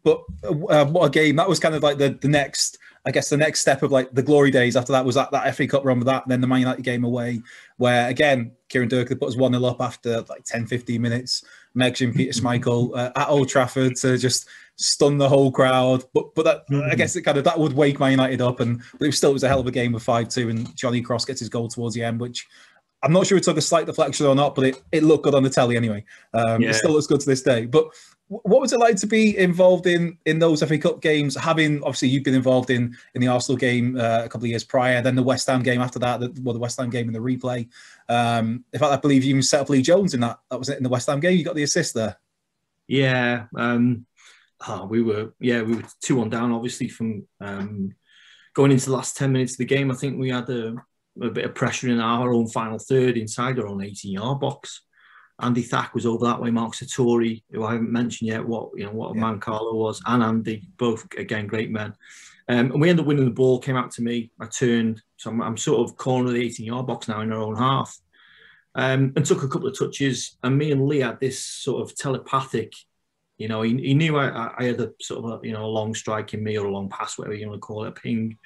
but uh, what a game! That was kind of like the the next I guess the next step of like the glory days after that was that, that FA Cup run with that, and then the Man United game away, where again, Kieron Durkan put us 1 0 up after like 10, 15 minutes. And Peter Schmeichel uh, at Old Trafford to just stun the whole crowd. But but that, mm-hmm. I guess it kind of that would wake Man United up, and but it still was a hell of a game of 5 2. And Johnny Cross gets his goal towards the end, which I'm not sure it took a slight deflection or not, but it, it looked good on the telly anyway. Um, yeah. It still looks good to this day. But what was it like to be involved in in those FA Cup games? Having obviously you've been involved in in the Arsenal game uh, a couple of years prior, then the West Ham game after that, the, well, the West Ham game in the replay. Um, in fact, I believe you even set up Lee Jones in that. That was it in the West Ham game. You got the assist there. Yeah, um, oh, we were yeah we were two one down obviously from um, going into the last ten minutes of the game. I think we had a, a bit of pressure in our own final third inside our own eighteen yard box. Andy Thack was over that way. Mark Sertori, who I haven't mentioned yet, what you know what a yeah. man Carlo was, and Andy, both again great men. Um, and we ended up winning the ball. Came out to me. I turned, so I'm, I'm sort of corner of the 18 yard box now in our own half, um, and took a couple of touches. And me and Lee had this sort of telepathic. You know, he, he knew I, I had a sort of a, you know a long strike in me or a long pass, whatever you want to call it, a ping.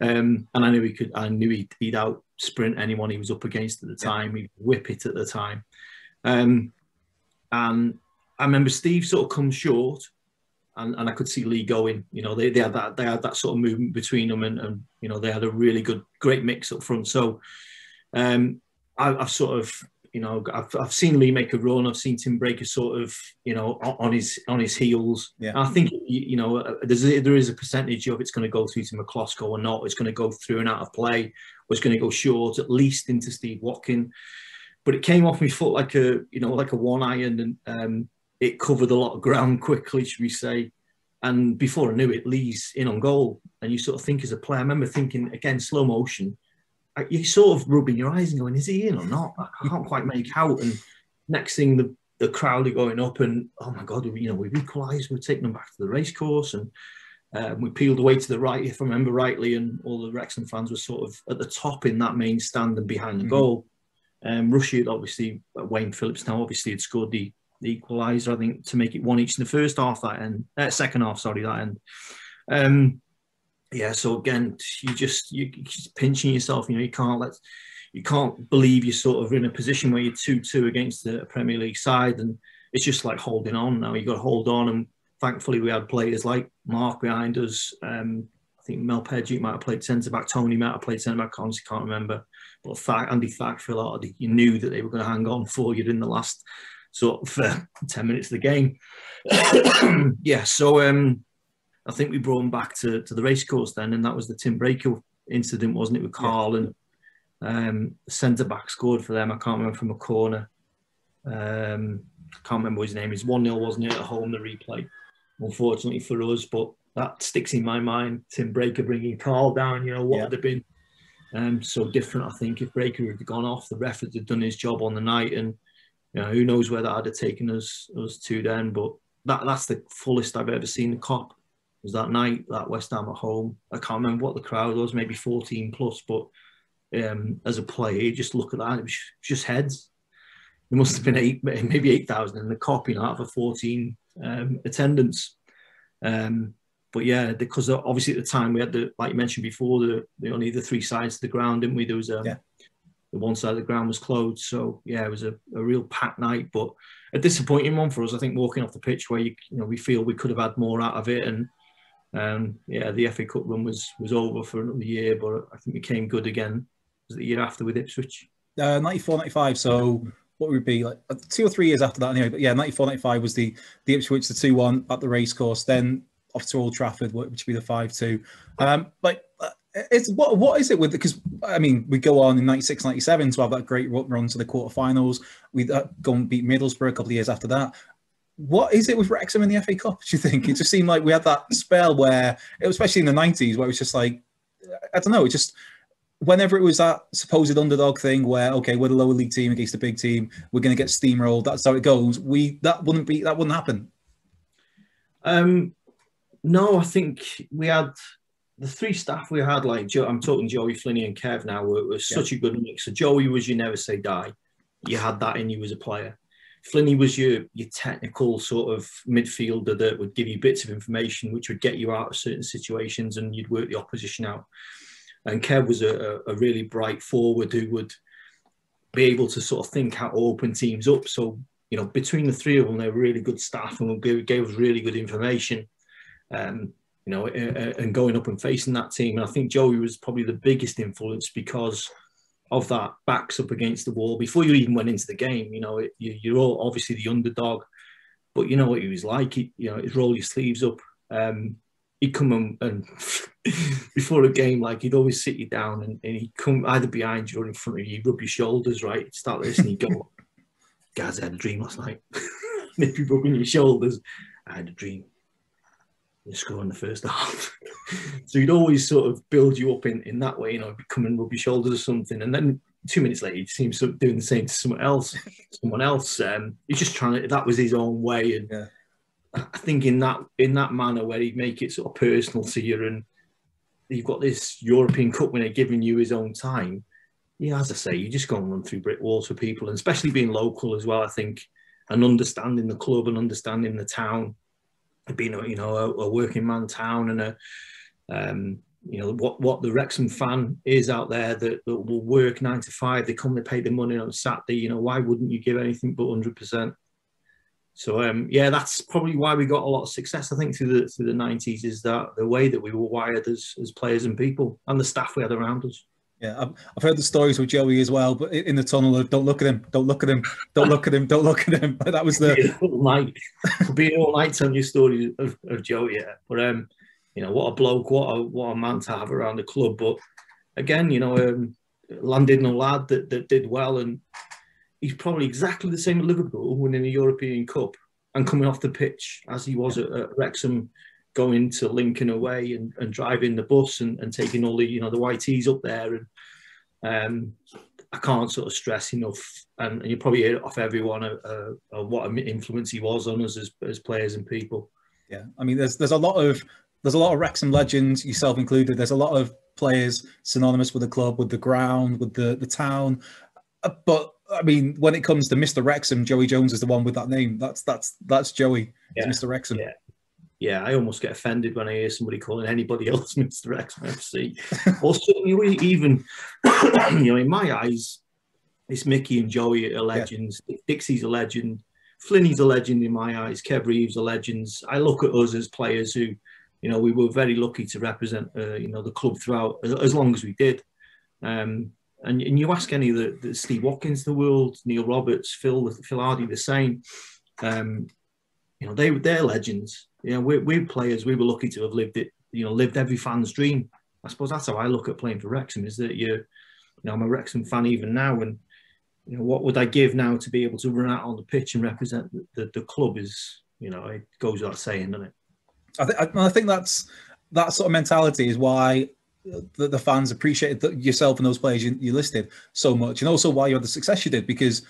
Um, and I knew he could. I knew he'd, he'd out sprint anyone he was up against at the time. He'd whip it at the time. Um, and I remember Steve sort of come short, and, and I could see Lee going. You know, they, they had that they had that sort of movement between them, and, and you know they had a really good, great mix up front. So um, I, have sort of you know I've, I've seen Lee make a run. I've seen Tim Breacker sort of you know on his on his heels. Yeah. I think you know uh, there's a, there is a percentage of it's going to go through to Miklosko or not. It's going to go through and out of play. Or it's going to go short at least into Steve Watkin but it came off my foot like a you know like a one iron and um, it covered a lot of ground *laughs* quickly should we say and before I knew it Lee's in on goal and you sort of think as a player I remember thinking again slow motion you sort of rubbing your eyes and going is he in or not I can't quite make out and next thing the the crowd are going up and oh my god you know we've equalised we're taking them back to the racecourse and um, we peeled away to the right, if I remember rightly, and all the Wrexham fans were sort of at the top in that main stand and behind the mm-hmm. goal. Um, Russia, obviously, Wayne Phillips now obviously had scored the, the equaliser, I think, to make it one each in the first half, that end, uh, second half, sorry, that end. Um, yeah, so again, you just you just pinching yourself. You know, you can't let you can't believe you're sort of in a position where you're two two against a Premier League side, and it's just like holding on. Now you got to hold on, and thankfully we had players like Mark behind us. Um, I think Mel Pejic might have played centre back, Tony might have played centre back. Honestly, can't remember. But fact, Andy Thack of the, you knew that they were going to hang on for you in the last sort of uh, *laughs* 10 minutes of the game. *coughs* yeah, so um, I think we brought him back to, to the racecourse then, and that was the Tim Breacker incident, wasn't it, with Carl yeah. and um, centre back scored for them. I can't remember from a corner. Um, I can't remember his name. It's 1 0, wasn't it, at home, the replay, unfortunately for us. But that sticks in my mind. Tim Breacker bringing Carl down, you know, what yeah. would have been um, so different, I think, if Breacker had gone off, the ref had done his job on the night, and you know, who knows where that had taken us us to then. But that that's the fullest I've ever seen the Kop. Was that night that West Ham at home? I can't remember what the crowd was, maybe 14 plus, but um, as a player, just look at that, it was just heads. There must have been eight, *laughs* maybe 8,000 in the Kop, you know, out of 14 um, attendance. Um, but yeah, because obviously at the time we had the, like you mentioned before, the, the only the three sides of the ground, didn't we? There was a, yeah. the one side of the ground was closed, so yeah, it was a, a real packed night, but a disappointing one for us. I think walking off the pitch where you, you know we feel we could have had more out of it, and um, yeah, the FA Cup run was was over for another year, but I think we came good again. Was the year after with Ipswich? Uh, 94, 95. So what would be like uh, two or three years after that anyway. But yeah, 94, 95 was the the Ipswich the two one at the racecourse. Then off to Old Trafford, which would be the five two. Um, like uh, it's what what is it with because I mean we go on in 96, 97 to have that great run to the quarterfinals. We uh, go and beat Middlesbrough a couple of years after that. What is it with Wrexham in the FA Cup? Do you think it just seemed like we had that spell where, especially in the nineties, where it was just like I don't know, it just whenever it was that supposed underdog thing where okay we're the lower league team against a big team we're going to get steamrolled that's how it goes we that wouldn't be that wouldn't happen um no, I think we had the three staff we had, like Joe, I'm talking Joey, Flinny and Kev now, were, were such a good mix. So Joey was you never say die. You had that in you as a player. Flinny was your your technical sort of midfielder that would give you bits of information which would get you out of certain situations and you'd work the opposition out. And Kev was a, a really bright forward who would be able to sort of think how to open teams up. So, you know, between the three of them, they were really good staff and gave, gave us really good information um, you know, and going up and facing that team. And I think Joey was probably the biggest influence because of that backs up against the wall before you even went into the game. You know, it, you, are all obviously the underdog, but you know what he was like. He, you know, he'd roll your sleeves up. Um, he'd come and, and *laughs* before a game, like he'd always sit you down and, and, he'd come either behind you or in front of you, he'd rub your shoulders, right? He'd start listening, he'd go, *laughs* guys, I had a dream last night. *laughs* Maybe rubbing your shoulders. I had a dream and score in the first half. *laughs* so he'd always sort of build you up in, in that way, you know, come and rub your shoulders or something. And then two minutes later, he seems to doing the same to someone else. someone else. Um, he's just trying to. That was his own way, and yeah. I think in that in that manner where he'd make it sort of personal to you, and you've got this European Cup winner giving you his own time. Yeah, as I say, you just go and run through brick walls for people, and especially being local as well. I think and understanding the club and understanding the town being a, you know a, a working man town and a um, you know what what the Wrexham fan is out there that, that will work nine to five. They come, they pay the money on Saturday. You know why wouldn't you give anything but hundred percent? So um, yeah, that's probably why we got a lot of success. I think through the through the nineties is that the way that we were wired as as players and people and the staff we had around us. Yeah, I've, I've heard the stories with Joey as well, but in the tunnel of "Don't look at him, don't look at him, don't look at him, don't look at him." But *laughs* that was the night, being all night telling you stories of, of Joey. Yeah, but um, you know what a bloke, what a what a man to have around the club. But again, you know, um, landed no lad that, that did well, and he's probably exactly the same at Liverpool, winning a European Cup and coming off the pitch as he was at, at Wrexham going to Lincoln away and, and driving the bus and, and taking all the you know the YTs up there and um, I can't sort of stress enough and, and you probably hear it off everyone uh, uh, what an influence he was on us as, as players and people. Yeah, I mean there's there's a lot of there's a lot of Wrexham legends, yourself included. There's a lot of players synonymous with the club, with the ground, with the the town. Uh, but I mean, when it comes to Mr. Wrexham, Joey Jones is the one with that name. That's that's that's Joey. Yeah. Mr. Wrexham. Yeah yeah, I almost get offended when I hear somebody calling anybody *laughs* else Mr. X FC. *laughs* or certainly even, *clears throat* you know, in my eyes, it's Mickey and Joey are legends. Yeah. Dixie's a legend. Flinny's a legend in my eyes. Kev Reeves are legends. I look at us as players who, you know, we were very lucky to represent, uh, you know, the club throughout as, as long as we did. Um, and, and you ask any of the, the Steve Watkins the world, Neil Roberts, Phil, Phil Hardy the same. Um, you know, they they're legends you know, we're, we're players. We were lucky to have lived it. You know, lived every fan's dream. I suppose that's how I look at playing for Wrexham. Is that you, you know, I'm a Wrexham fan even now, and you know, what would I give now to be able to run out on the pitch and represent the, the, the club? Is you know, it goes without saying, doesn't it? I, th- I think that's that sort of mentality is why the, the fans appreciated yourself and those players you, you listed so much, and also why you had the success you did because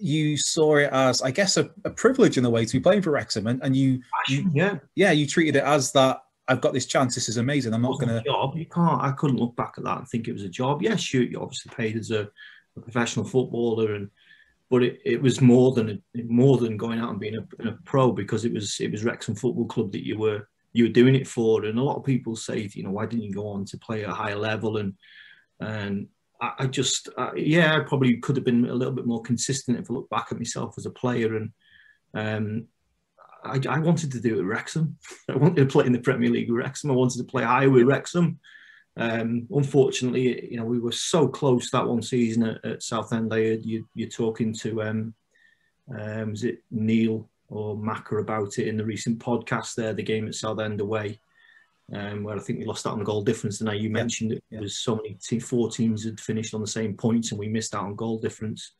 you saw it as, I guess, a, a, privilege in a way to be playing for Wrexham, and, and you, you, yeah, yeah, you treated it as that. I've got this chance. This is amazing. I'm not going to. Job. You can't. I couldn't look back at that and think it was a job. Yes, you, you obviously paid as a, a professional footballer, and but it, it was more than a, more than going out and being a, a, pro because it was it was Wrexham Football Club that you were you were doing it for. And a lot of people say, you know, why didn't you go on to play at a higher level? And and I, I just, uh, yeah, I probably could have been a little bit more consistent if I look back at myself as a player. And um, I, I, wanted to do it with Wrexham. *laughs* I wanted to play in the Premier League with Wrexham. I wanted to play higher with Wrexham. Um, unfortunately, you know, we were so close that one season at, at Southend. I heard you, you're talking to, um, um, was it Neil or Macker about it in the recent podcast there, the game at Southend away um, where I think we lost out on the goal difference. And now you mentioned it yeah. was so many four teams had finished on the same points, and we missed out on goal difference.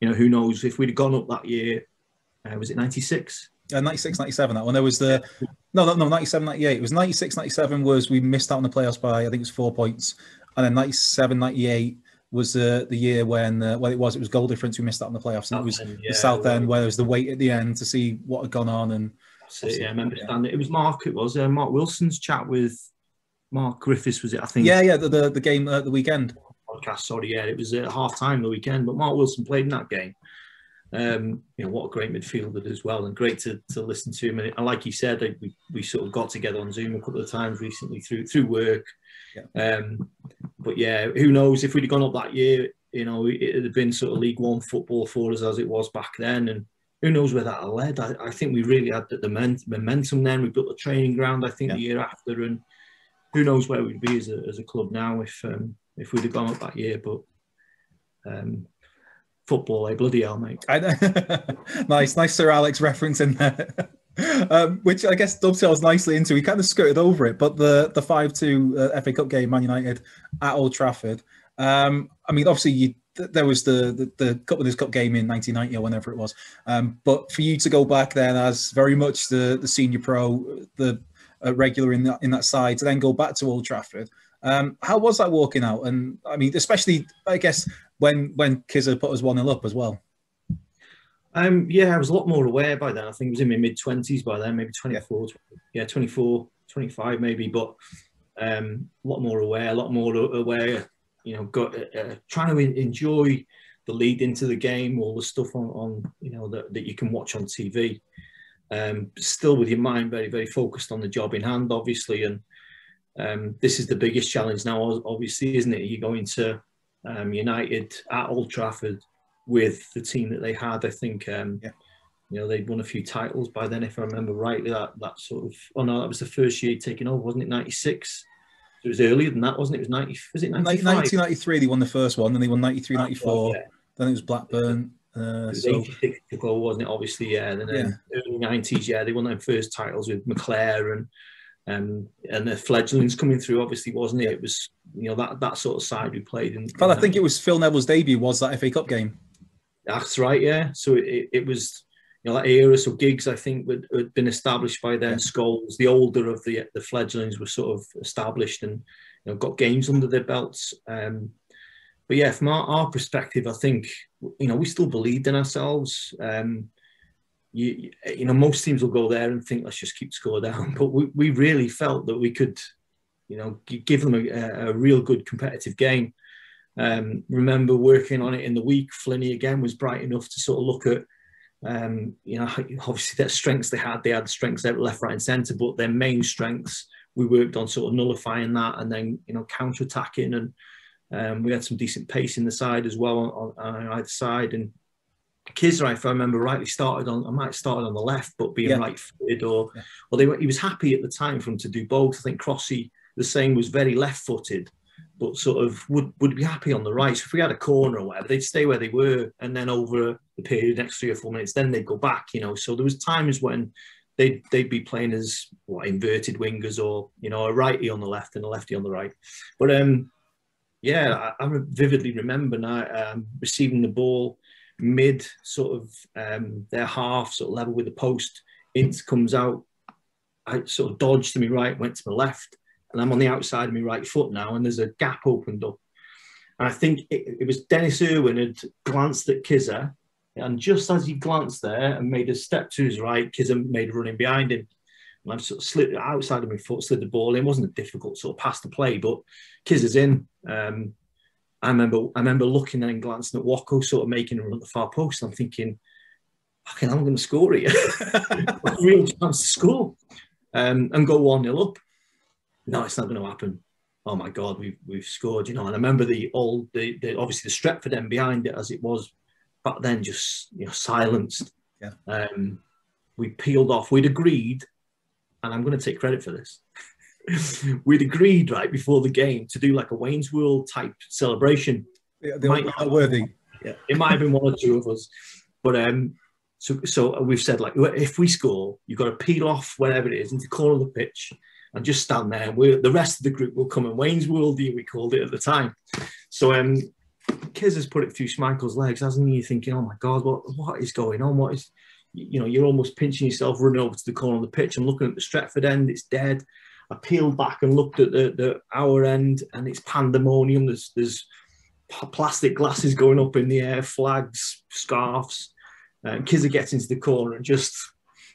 You know, who knows if we'd have gone up that year? Uh, was it '96? Uh, 96, 97, that one. There was the no, no, no, 97, 98. It was 96, 97 was we missed out on the playoffs by I think it was four points, and then 97, 98 was uh, the year when uh, well it was it was goal difference we missed out on the playoffs and it was end, yeah, the Southend where there was the wait at the end to see what had gone on and Yeah, I remember yeah. standing. It was Mark. It was uh, Mark Wilson's chat with Mark Griffiths. Was it? I think. Yeah, yeah. The the, the game uh, the weekend podcast. Sorry, yeah, it was at half time the weekend. But Mark Wilson played in that game. Um, you know what a great midfielder as well, and great to, to listen to him. And, and like you said, we, we sort of got together on Zoom a couple of times recently through through work. Yeah. Um, but yeah, who knows if we'd have gone up that year, you know, it would have been sort of League One football for us as it was back then, and who knows where that led? I, I, think we really had the, the momentum then. We built a training ground, I think, yeah. the year after, and who knows where we'd be as a, as a club now if um, if we'd have gone up that year. But um, football, eh? Bloody hell, mate. *laughs* nice, nice Sir Alex reference in there. *laughs* um, which I guess dovetails nicely into. We kind of skirted over it, but the the five two uh, FA Cup game, Man United at Old Trafford. Um, I mean, obviously you there was the, the, the Cup Winners' Cup game in 1990 or whenever it was. Um, but for you to go back then as very much the, the senior pro, the uh, regular in that, in that side, to then go back to Old Trafford, um, how was that walking out? And I mean, especially, I guess, when when Kizza put us 1 0 up as well. Um, yeah, I was a lot more aware by then. I think it was in my mid 20s by then, maybe 24, yeah, yeah 24, 25 maybe, but um, a lot more aware, a lot more aware you know, got uh, uh trying to enjoy the lead into the game, all the stuff on, on you know that, that you can watch on TV. Um, still with your mind very very focused on the job in hand, obviously, and um, this is the biggest challenge now, obviously, isn't it? You're going to um, United at Old Trafford with the team that they had. I think um, yeah. you know they'd won a few titles by then, if I remember rightly. That that sort of oh no, that was the first year taking over, wasn't it? '96 it was earlier than that, wasn't it? It was 90, was it 95? 1993, they won the first one, then they won 93, 94, yeah. then it was Blackburn. Uh, it was so. 86 to go, wasn't it? Obviously, yeah. Then yeah. early 90s, yeah, they won their first titles with McClair and um, and the fledglings coming through, obviously, wasn't it? It was, you know, that that sort of side we played in. But I think it was Phil Neville's debut was that FA Cup game. That's right, yeah. So it, it was know, that era. So Giggs, I think, had, had been established by then. Yeah. Scholes, the older of the the fledglings, were sort of established and you know got games under their belts. Um, but yeah, from our, our, perspective, I think you know we still believed in ourselves. Um, you, you know, most teams will go there and think, let's just keep score down. *laughs* But we, we really felt that we could, you know, give them a, a real good competitive game. Um, remember working on it in the week. Flinny again was bright enough to sort of look at um, you know, *laughs* obviously their strengths they had, they had strengths there left, right, and centre, but their main strengths we worked on sort of nullifying that and then you know counter attacking and um, we had some decent pace in the side as well on, on either side and Kizza, if I remember rightly, started on. I might have started on the left, but being yeah. right-footed, or yeah. or they were. He was happy at the time for him to do both. I think Crossy, the same, was very left-footed, but sort of would would be happy on the right. So if we had a corner or whatever, they'd stay where they were, and then over the period, next three or four minutes, then they'd go back. You know, so there was times when they'd they'd be playing as what inverted wingers or you know a righty on the left and a lefty on the right. But um, yeah, I, I vividly remember now um, receiving the ball mid sort of um, their half, sort of level with the post. Int comes out. I sort of dodged to my right, went to my left, and I'm on the outside of my right foot now, and there's a gap opened up. And I think it, it was Denis Irwin had glanced at Kizza And just as he glanced there and made a step to his right, Kizza made a running behind him. And I sort of slid outside of my foot, slid the ball in. It wasn't a difficult sort of pass to play, but Kizza's in. Um, I remember I remember looking and glancing at Wacko sort of making a run at the far post. I'm thinking, fucking, I'm going to score here. A *laughs* real chance to score um, and go 1 0 up. No, it's not going to happen. Oh my God, we've, we've scored, you know. And I remember the old, the, the obviously the Stretford end behind it as it was back then, just, you know, silenced. Yeah. Um, we peeled off. We'd agreed, and I'm going to take credit for this. *laughs* We'd agreed right before the game to do like a Wayne's World type celebration. Yeah, they might not worthy. Yeah, it might have been one or two of us, but um, so, so we've said like, if we score, you've got to peel off wherever it is into the corner of the pitch and just stand there. And we're, the rest of the group will come in Wayne's Worldy, we called it at the time. So um, Kiz has put it through Schmeichel's legs, hasn't he? You're thinking, oh my God, what, what is going on? What is, you know, you're almost pinching yourself running over to the corner of the pitch. I'm looking at the Stretford end, it's dead. I peeled back and looked at the, the our end and it's pandemonium. There's, there's plastic glasses going up in the air, flags, scarves. Uh, Kizza gets into the corner and just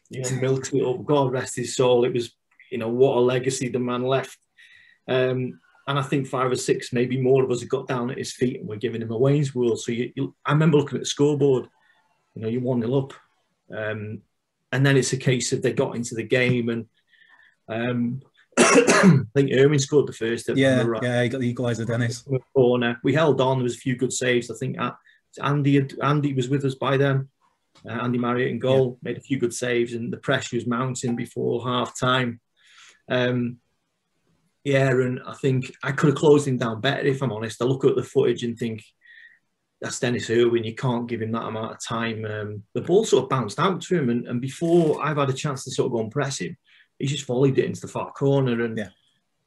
you know, milks it up. God rest his soul. It was, you know, what a legacy the man left. Um, and I think five or six, maybe more of us have got down at his feet and we're giving him a Wayne's World. So you, you, I remember looking at the scoreboard, you know, you're 1 0 up. Um, and then it's a case of they got into the game and um, *coughs* I think Irwin scored the first. Yeah, right. yeah, he got the equaliser, Denis. Corner. We held on. There was a few good saves. I think Andy had, Andy was with us by then. Uh, Andy Marriott in goal yeah. made a few good saves, and the pressure was mounting before half time. Um, yeah, and I think I could have closed him down better if I'm honest. I look at the footage and think that's Denis Irwin. You can't give him that amount of time. Um, the ball sort of bounced out to him, and, and, before I've had a chance to sort of go and press him, he just volleyed it into the far corner. And yeah.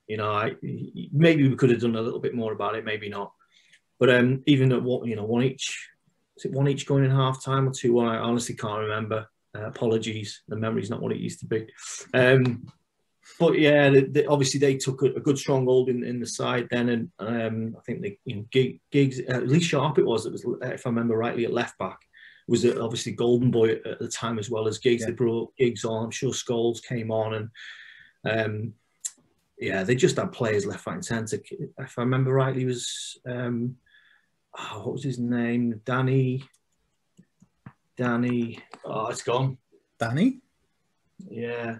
you know, I, maybe we could have done a little bit more about it, maybe not. But um, even at what you know, one each, is it one each going in half time or two one? I honestly can't remember. Uh, apologies, the memory's not what it used to be. Um, but yeah, the, the, obviously they took a, a, good stronghold in, in the side then, and um, I think the you know, Giggs uh, at least Sharpe it was. It was if I remember rightly at left back was obviously Golden Boy at, at the time as well as Giggs. Yeah. They brought Giggs on. I'm sure Scholes came on, and um, yeah, they just had players left, right, and centre. If I remember rightly, was um, oh, what was his name? Danny. Danny. Oh, it's gone. Danny. Yeah.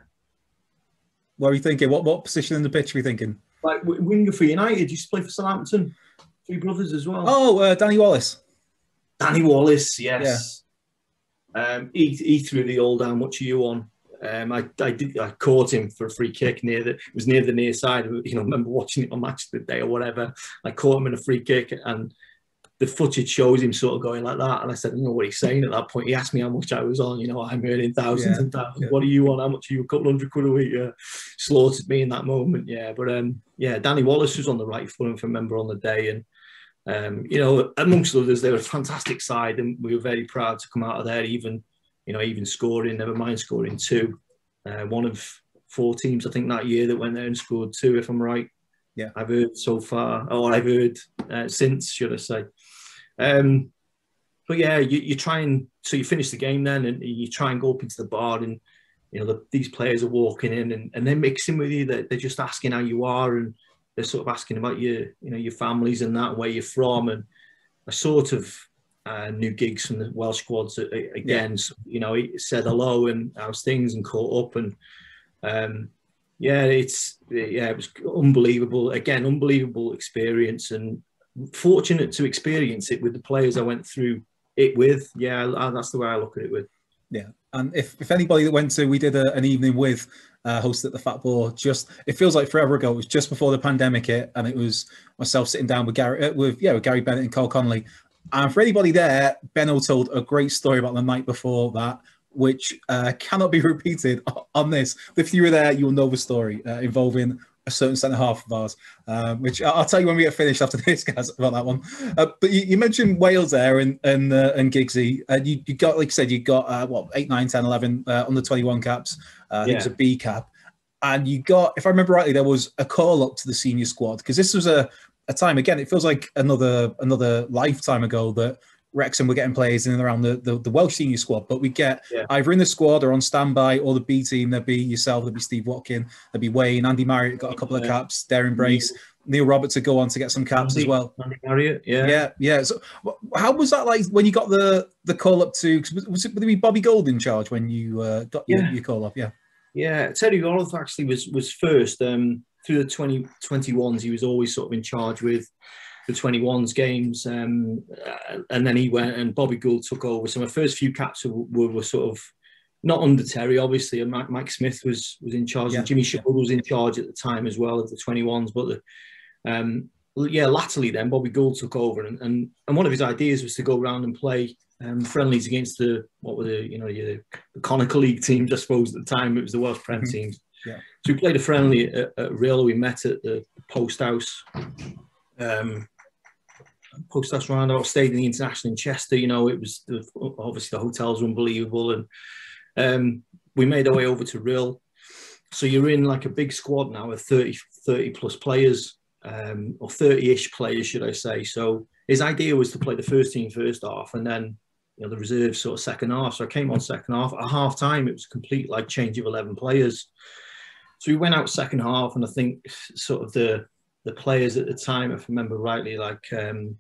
What are you thinking? What what position in the pitch are you thinking? Like winger for United, used to play for Southampton. Three brothers as well. Oh, uh, Danny Wallace. Danny Wallace, yes. Yeah. Um, he, he threw the old down. What are you on?" Um, I, I did I caught him for a free kick near the it was near the near side. You know, I remember watching it on match of the day or whatever. I caught him in a free kick and the footage shows him sort of going like that. And I said, I don't know what he's saying at that point. He asked me how much I was on. You know, I'm earning thousands yeah, and thousands. Yeah. What are you on? How much are you? A couple hundred quid a week. Yeah. Slaughtered me in that moment. Yeah. But um, yeah, Danny Wallace was on the right foot, if I remember on the day. And, um, you know, amongst others, they were a fantastic side. And we were very proud to come out of there, even, you know, even scoring, never mind scoring two. Uh, one of four teams, I think, that year that went there and scored two, if I'm right. Yeah. I've heard so far, or I've heard uh, since, should I say. Um, but yeah, you, you try and so you finish the game then, and you try and go up into the bar, and you know the, these players are walking in, and, and they're mixing with you. They're, they're just asking how you are, and they're sort of asking about your you know your families and that, where you're from, and I sort of uh, knew Giggs from the Welsh squads again. Yeah. So, you know, he said hello and how's things and caught up and um, yeah, it's yeah, it was unbelievable. Again, unbelievable experience and fortunate to experience it with the players I went through it with. Yeah, that's the way I look at it with. Yeah, and if, if anybody that went to, we did a, an evening with uh, hosted at the Fat Boar. Just it feels like forever ago. It was just before the pandemic hit, and it was myself sitting down with Gary, uh, with yeah, with Gary Bennett and Cole Connolly. And for anybody there, Benno told a great story about the night before that, which uh, cannot be *laughs* repeated on this. If you were there, you'll know the story uh, involving a certain centre half of ours, um, which I'll tell you when we get finished after *laughs* this, guys, about that one. Uh, but you, you, mentioned Wales there and and uh, and Giggsy. Uh, you, you got, like I said, you got uh, what eight, nine, 10, 11 uh, on the 21 caps. Uh, yeah. It was a B cap. And you got, if I remember rightly, there was a call up to the senior squad because this was a, a time again. It feels like another another lifetime ago that Wrexham were getting players in and around the, the, the Welsh senior squad, but we get yeah. either in the squad or on standby or the B team. There'd be yourself, there'd be Steve Watkin, there'd be Wayne, Andy Marriott got a couple of caps, Deryn Brace, Neil Roberts to go on to get some caps Andy, as well. Andy Marriott, yeah, yeah, yeah. So, how was that like when you got the the call up to? Was it, would it be Bobby Gould in charge when you uh, got yeah. your, your, call up? Yeah, yeah. Terry Yorath actually was was first um, through the 2021s. He was always sort of in charge with the 21s games, um, uh, and then he went and Bobby Gould took over. So my first few caps were, were, were sort of not under Terry, obviously, and Mike, Mike Smith was was in charge, yeah. and Jimmy Shoulder was in charge at the time as well of the 21s. But the, um, yeah, latterly then Bobby Gould took over, and, and and one of his ideas was to go around and play um, friendlies against the what were the you know the, the League teams, I suppose at the time it was the Welsh Prem mm-hmm. teams. Yeah. So we played a friendly at, at Rhyl. We met at the Post House. Um, house roundabout, stayed in the International in Chester. You know, it was the, obviously the hotels were unbelievable, and um, we made our way over to Rhyl. So you're in like a big squad now of 30, 30 plus players, um, or 30-ish players, should I say. So his idea was to play the first team first half, and then you know the reserves sort of second half. So I came on second half. At half time, it was a complete like change of 11 players. So we went out second half, and I think sort of the the players at the time, if I remember rightly, like um,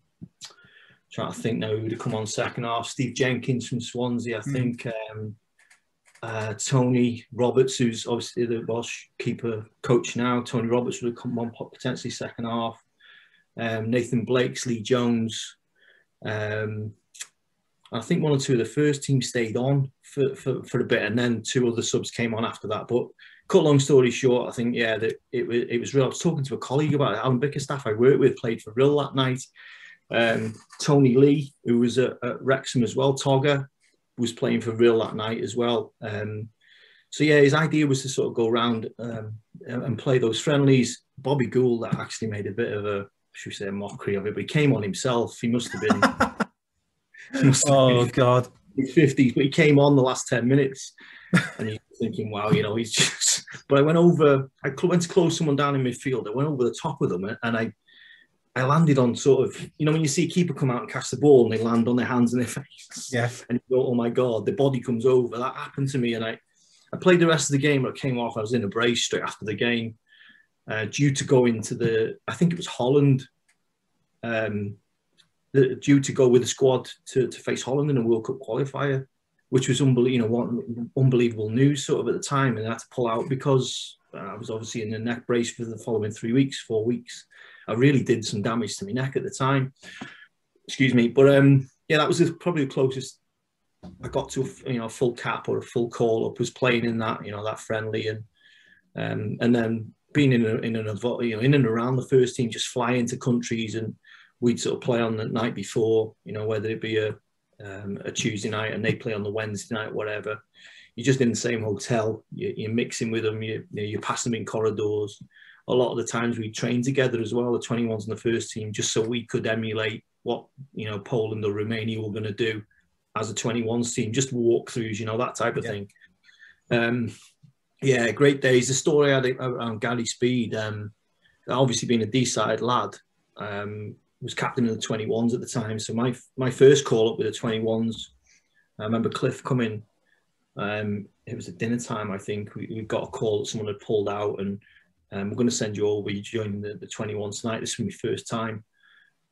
trying to think now who would have come on second half. Steve Jenkins from Swansea, I mm. think. Um, uh, Tony Roberts, who's obviously the Welsh keeper coach now. Tony Roberts would have come on potentially second half. Um, Nathan Blakes, Lee Jones. Um, I think one or two of the first team stayed on for, for, for a bit, and then two other subs came on after that. But cut long story short, I think yeah, that it was it was Rhyl. I was talking to a colleague about it. Alan Bickerstaff, I worked with, played for Rhyl that night. Um, Tony Lee, who was at, at, Wrexham as well, Togger was playing for Rhyl that night as well. Um, so yeah, his idea was to sort of go around um, and play those friendlies. Bobby Gould that actually made a bit of a should we say a mockery of it, but he came on himself. He must have been. *laughs* must have oh been God. Fifties, but he came on the last ten minutes, and you're thinking, "Wow, you know, he's just." But I went over. I went to close someone down in midfield. I went over the top of them, and I I landed on sort of, you know, when you see a keeper come out and catch the ball and they land on their hands and their *laughs* face. Yeah. And you go, oh my God, the body comes over. That happened to me. And I, I played the rest of the game, but I came off. I was in a brace straight after the game, uh, due to go into the, I think it was Holland, um, the, due to go with the squad to, to face Holland in a World Cup qualifier, which was unbelievable, you know, unbelievable news sort of at the time. And I had to pull out because I was obviously in the neck brace for the following three weeks, four weeks. I really did some damage to my neck at the time. Excuse me, but um, yeah, that was probably the closest I got to you know a full cap or a full call up was playing in that you know that friendly and um, and then being in a, in an you know in and around the first team, just fly into countries and we'd sort of play on the night before, you know whether it be a um, a Tuesday night and they play on the Wednesday night, whatever. You're just in the same hotel. You, are mixing with them. You, you know, you pass them in corridors a lot of the times we trained together as well, the 21s and the first team, just so we could emulate what, you know, Poland or Romania were going to do as a 21s team, just walkthroughs, you know, that type of yeah. thing. Um, yeah, great days. The story I had around Gary Speed, um, obviously being a Deeside lad, um, was captain of the 21s at the time. So my my first call up with the 21s, I remember Cliff coming. Um, it was at dinner time, I think. We, we got a call that someone had pulled out, and um, we're going to send you over. You joining the, the 21 tonight. This is my first time.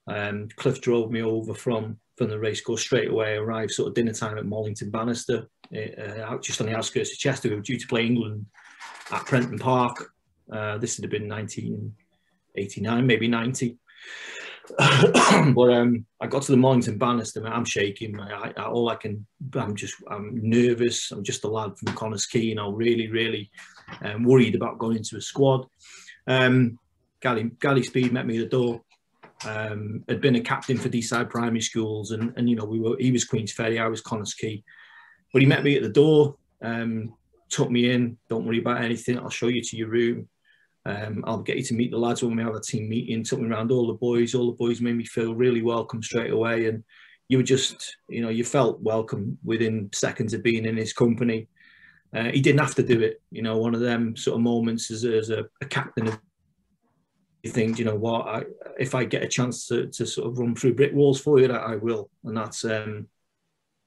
Um, Cliff drove me over from from the race course straight away. Arrived sort of dinner time at Mollington Banastre, uh, just on the outskirts of Chester. We were due to play England at Prenton Park. Uh, this would have been 1989, maybe 90. *coughs* but um, I got to the Mollington Banastre, I'm shaking. I, I, all I can, I'm just, I'm nervous. I'm just a lad from Connah's Quay, and I'm really, really um, worried about going into a squad. Um, Gally, Gally Speed met me at the door. Um, had been a captain for Deeside primary schools, and, and you know we were. He was Queensferry, I was Connah's Quay, but he met me at the door. Um, took me in. Don't worry about anything. I'll show you to your room. Um, I'll get you to meet the lads when we have a team meeting. Took me around all the boys. All the boys made me feel really welcome straight away, and you were just, you know, you felt welcome within seconds of being in his company. Uh, he didn't have to do it. You know, one of them sort of moments as, as a, a captain of you think, you know what, I, if I get a chance to, to sort of run through brick walls for you, I, I will. And that's, um,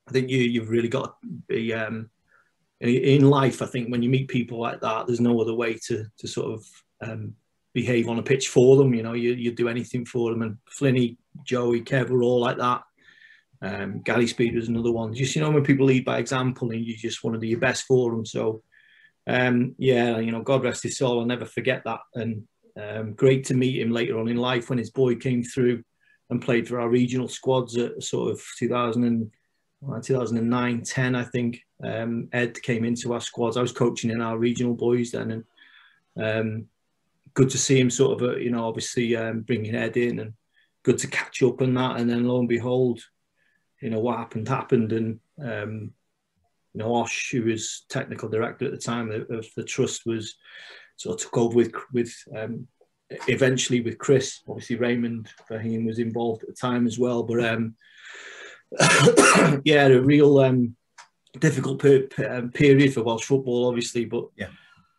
I think you, you've really got to be, um, in life, I think when you meet people like that, there's no other way to, to sort of um, behave on a pitch for them. You know, you, you do anything for them. And Flinny, Joey, Kev were all like that. Um, Gally Speed was another one. Just, you know, when people lead by example and you just want to do your best for them. So, um, yeah, you know, God rest his soul. I'll never forget that. And um, great to meet him later on in life when his boy came through and played for our regional squads at sort of 2000 and, 2009, 10, I think. Um, Ed came into our squads. I was coaching in our regional boys then, and um, good to see him sort of, uh, you know, obviously um, bringing Ed in and good to catch up on that. And then lo and behold, you know, what happened happened. And, um, you know, Osh, who was technical director at the time of, of the trust, was sort of took over with, with um, eventually with Chris. Obviously, Raymond Verheijen was involved at the time as well. But um, *coughs* yeah, a real um, difficult per, per, um, period for Welsh football, obviously, but yeah.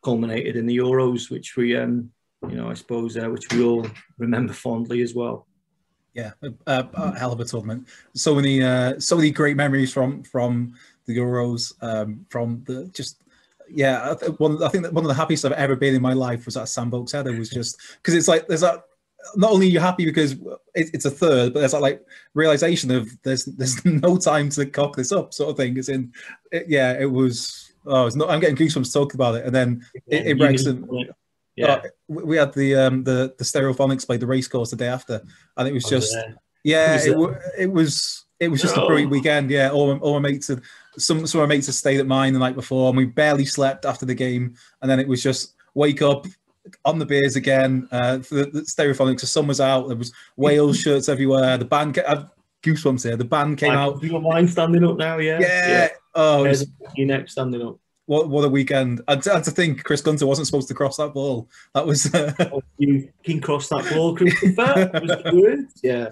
culminated in the Euros, which we um, you know, I suppose, uh, which we all remember fondly as well. Yeah, a, a hell of a tournament. So many, uh, so many great memories from from the Euros, um, from the just. Yeah, one. I think that one of the happiest I've ever been in my life was at Vokes header. Was just because it's like there's that. Not only are you happy because it, it's a third, but there's that like realization of there's there's *laughs* no time to cock this up, sort of thing. It's in, it, yeah, it was. Oh, it's not. I'm getting goosebumps talking about it, and then yeah, it, it Wrexham yeah, uh, we had the um the the Stereophonics played the racecourse the day after, and it was just oh, yeah, it, it, it was it was just oh. a great weekend. Yeah, all, all my mates had some some of my mates had stayed at mine the night before, and we barely slept after the game, and then it was just wake up on the beers again. Uh, the, the Stereophonics, the sun was out. There was *laughs* Wales shirts everywhere. The band. I've goosebumps here. The band came I, out. You got mine standing up now, yeah. Yeah. yeah. Oh, was, your neck standing up what what a weekend! I had to think Chris Gunter wasn't supposed to cross that ball. That was uh... oh, you can cross that ball, Christopher. *laughs* yeah.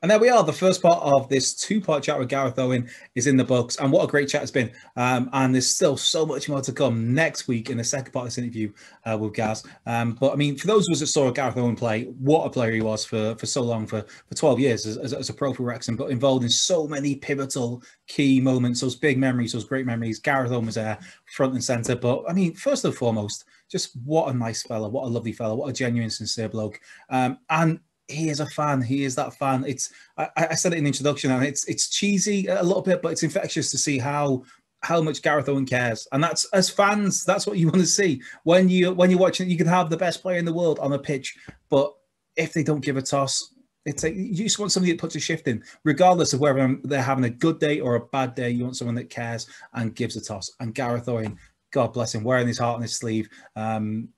And there we are. The first part of this two-part chat with Gareth Owen is in the books, and what a great chat it's been. Um, and there's still so much more to come next week in the second part of this interview uh, with Gaz. Um, but I mean, for those of us that saw Gareth Owen play, what a player he was for for so long, for for 12 years as, as, as a pro for Wrexham, but involved in so many pivotal key moments, those big memories, those great memories. Gareth Owen was there, front and centre. But I mean, first and foremost, just what a nice fella, what a lovely fella, what a genuine, sincere bloke. Um, and he is a fan. He is that fan. It's I, I, said it in the introduction, and it's it's cheesy a little bit, but it's infectious to see how how much Gareth Owen cares. And that's as fans, that's what you want to see when you when you're watching. You can have the best player in the world on the pitch, but if they don't give a toss, it's like you just want somebody that puts a shift in, regardless of whether they're having a good day or a bad day. You want someone that cares and gives a toss. And Gareth Owen, God bless him, wearing his heart on his sleeve. Um,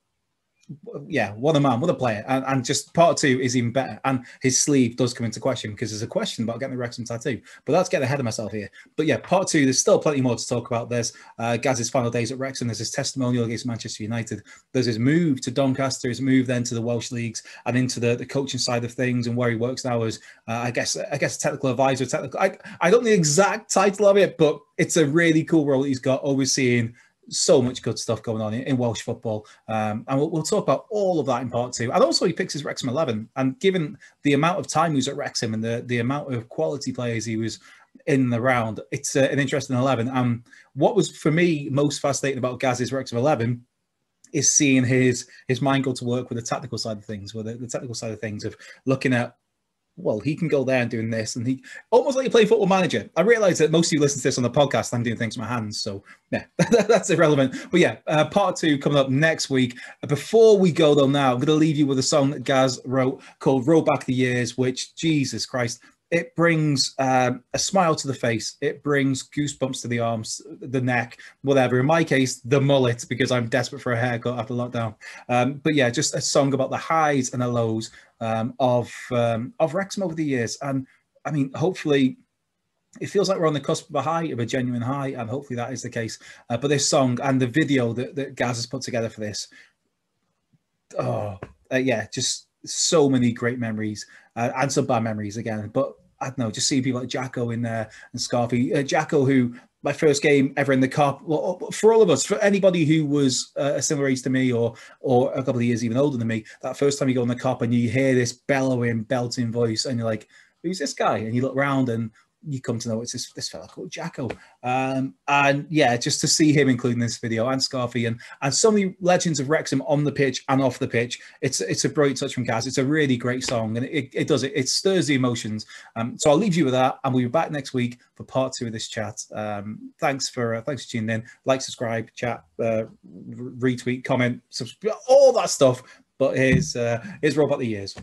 yeah, what a man, what a player. And, and, just part two is even better. And his sleeve does come into question because there's a question about getting the Wrexham tattoo. But that's getting ahead of myself here. But yeah, part two, there's still plenty more to talk about. There's uh, Gaz's final days at Wrexham. There's his testimonial against Manchester United. There's his move to Doncaster, his move then to the Welsh leagues and into the, the coaching side of things and where he works now as, uh, I guess, I guess technical advisor, technical. I, I don't know the exact title of it, but it's a really cool role he's got overseeing so much good stuff going on in, in Welsh football. Um, and we'll, we'll, talk about all of that in part two. And also, he picks his Wrexham 11. And given the amount of time he was at Wrexham and the, the amount of quality players he was in the round, it's uh, an interesting 11. And what was, for me, most fascinating about Gaz's Wrexham 11 is seeing his his mind go to work with the tactical side of things, with the, the technical side of things, of looking at well, he can go there and doing this, and he almost like you play football manager. I realize that most of you listen to this on the podcast. I'm doing things with my hands, so yeah, *laughs* that's irrelevant. But yeah, uh, part two coming up next week. Before we go though, now I'm going to leave you with a song that Gaz wrote called "Roll Back the Years," which Jesus Christ, it brings um, a smile to the face. It brings goosebumps to the arms, the neck, whatever. In my case, the mullet, because I'm desperate for a haircut after lockdown. Um, but yeah, just a song about the highs and the lows um, of um, of Wrexham over the years. And I mean, hopefully, it feels like we're on the cusp of a high, of a genuine high, and hopefully that is the case. Uh, but this song and the video that, that Gaz has put together for this, oh, uh, yeah, just so many great memories uh, and some bad memories again. But I don't know, just seeing people like Jacko in there and Scarfy. Uh, Jacko, who my first game ever in the Kop, Well, for all of us, for anybody who was uh, a similar age to me or or a couple of years even older than me, that first time you go in the Kop and you hear this bellowing, belting voice, and you're like, "Who's this guy?" And you look around and you come to know it's this, this fella called Jacko. Um, and yeah, just to see him including this video and Scarfy and, and so many legends of Wrexham on the pitch and off the pitch. It's it's a brilliant touch from Gaz. It's a really great song and it, it does it. It stirs the emotions. Um, so I'll leave you with that and we'll be back next week for part two of this chat. Um, thanks for uh, thanks for tuning in. Like, subscribe, chat, uh, retweet, comment, subscribe, all that stuff. But here's uh, here's Roll Back the Years.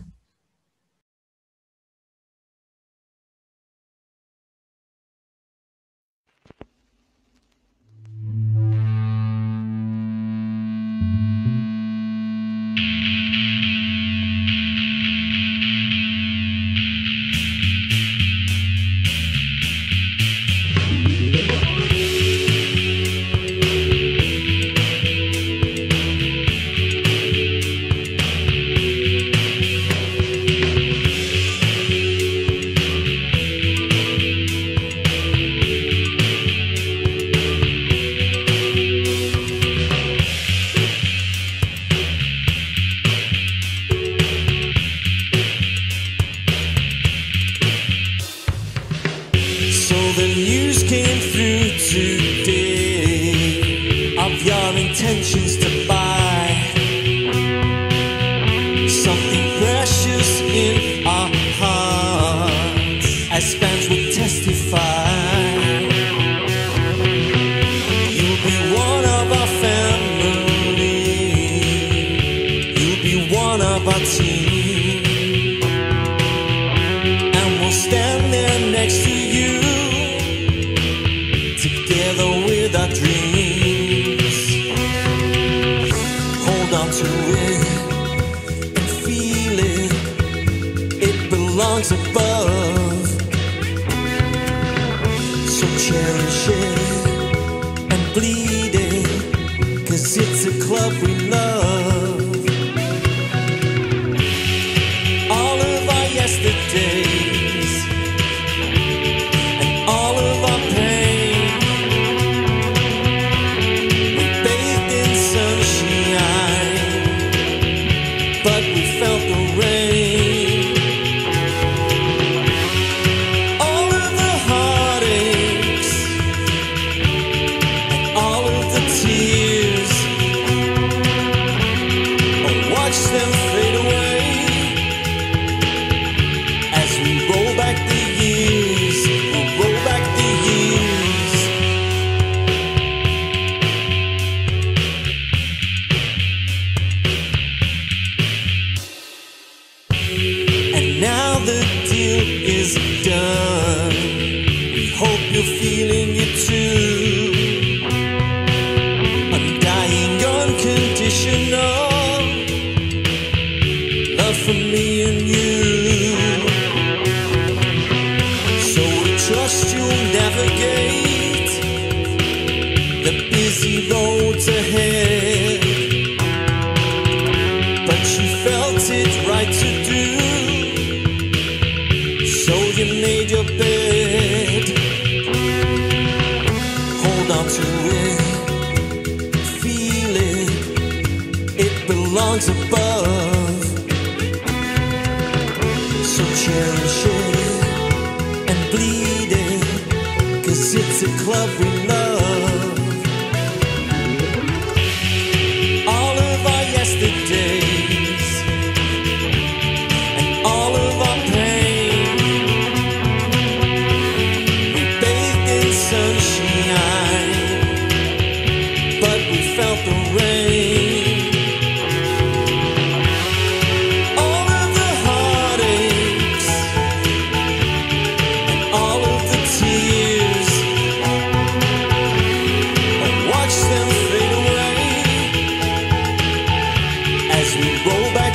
roll back.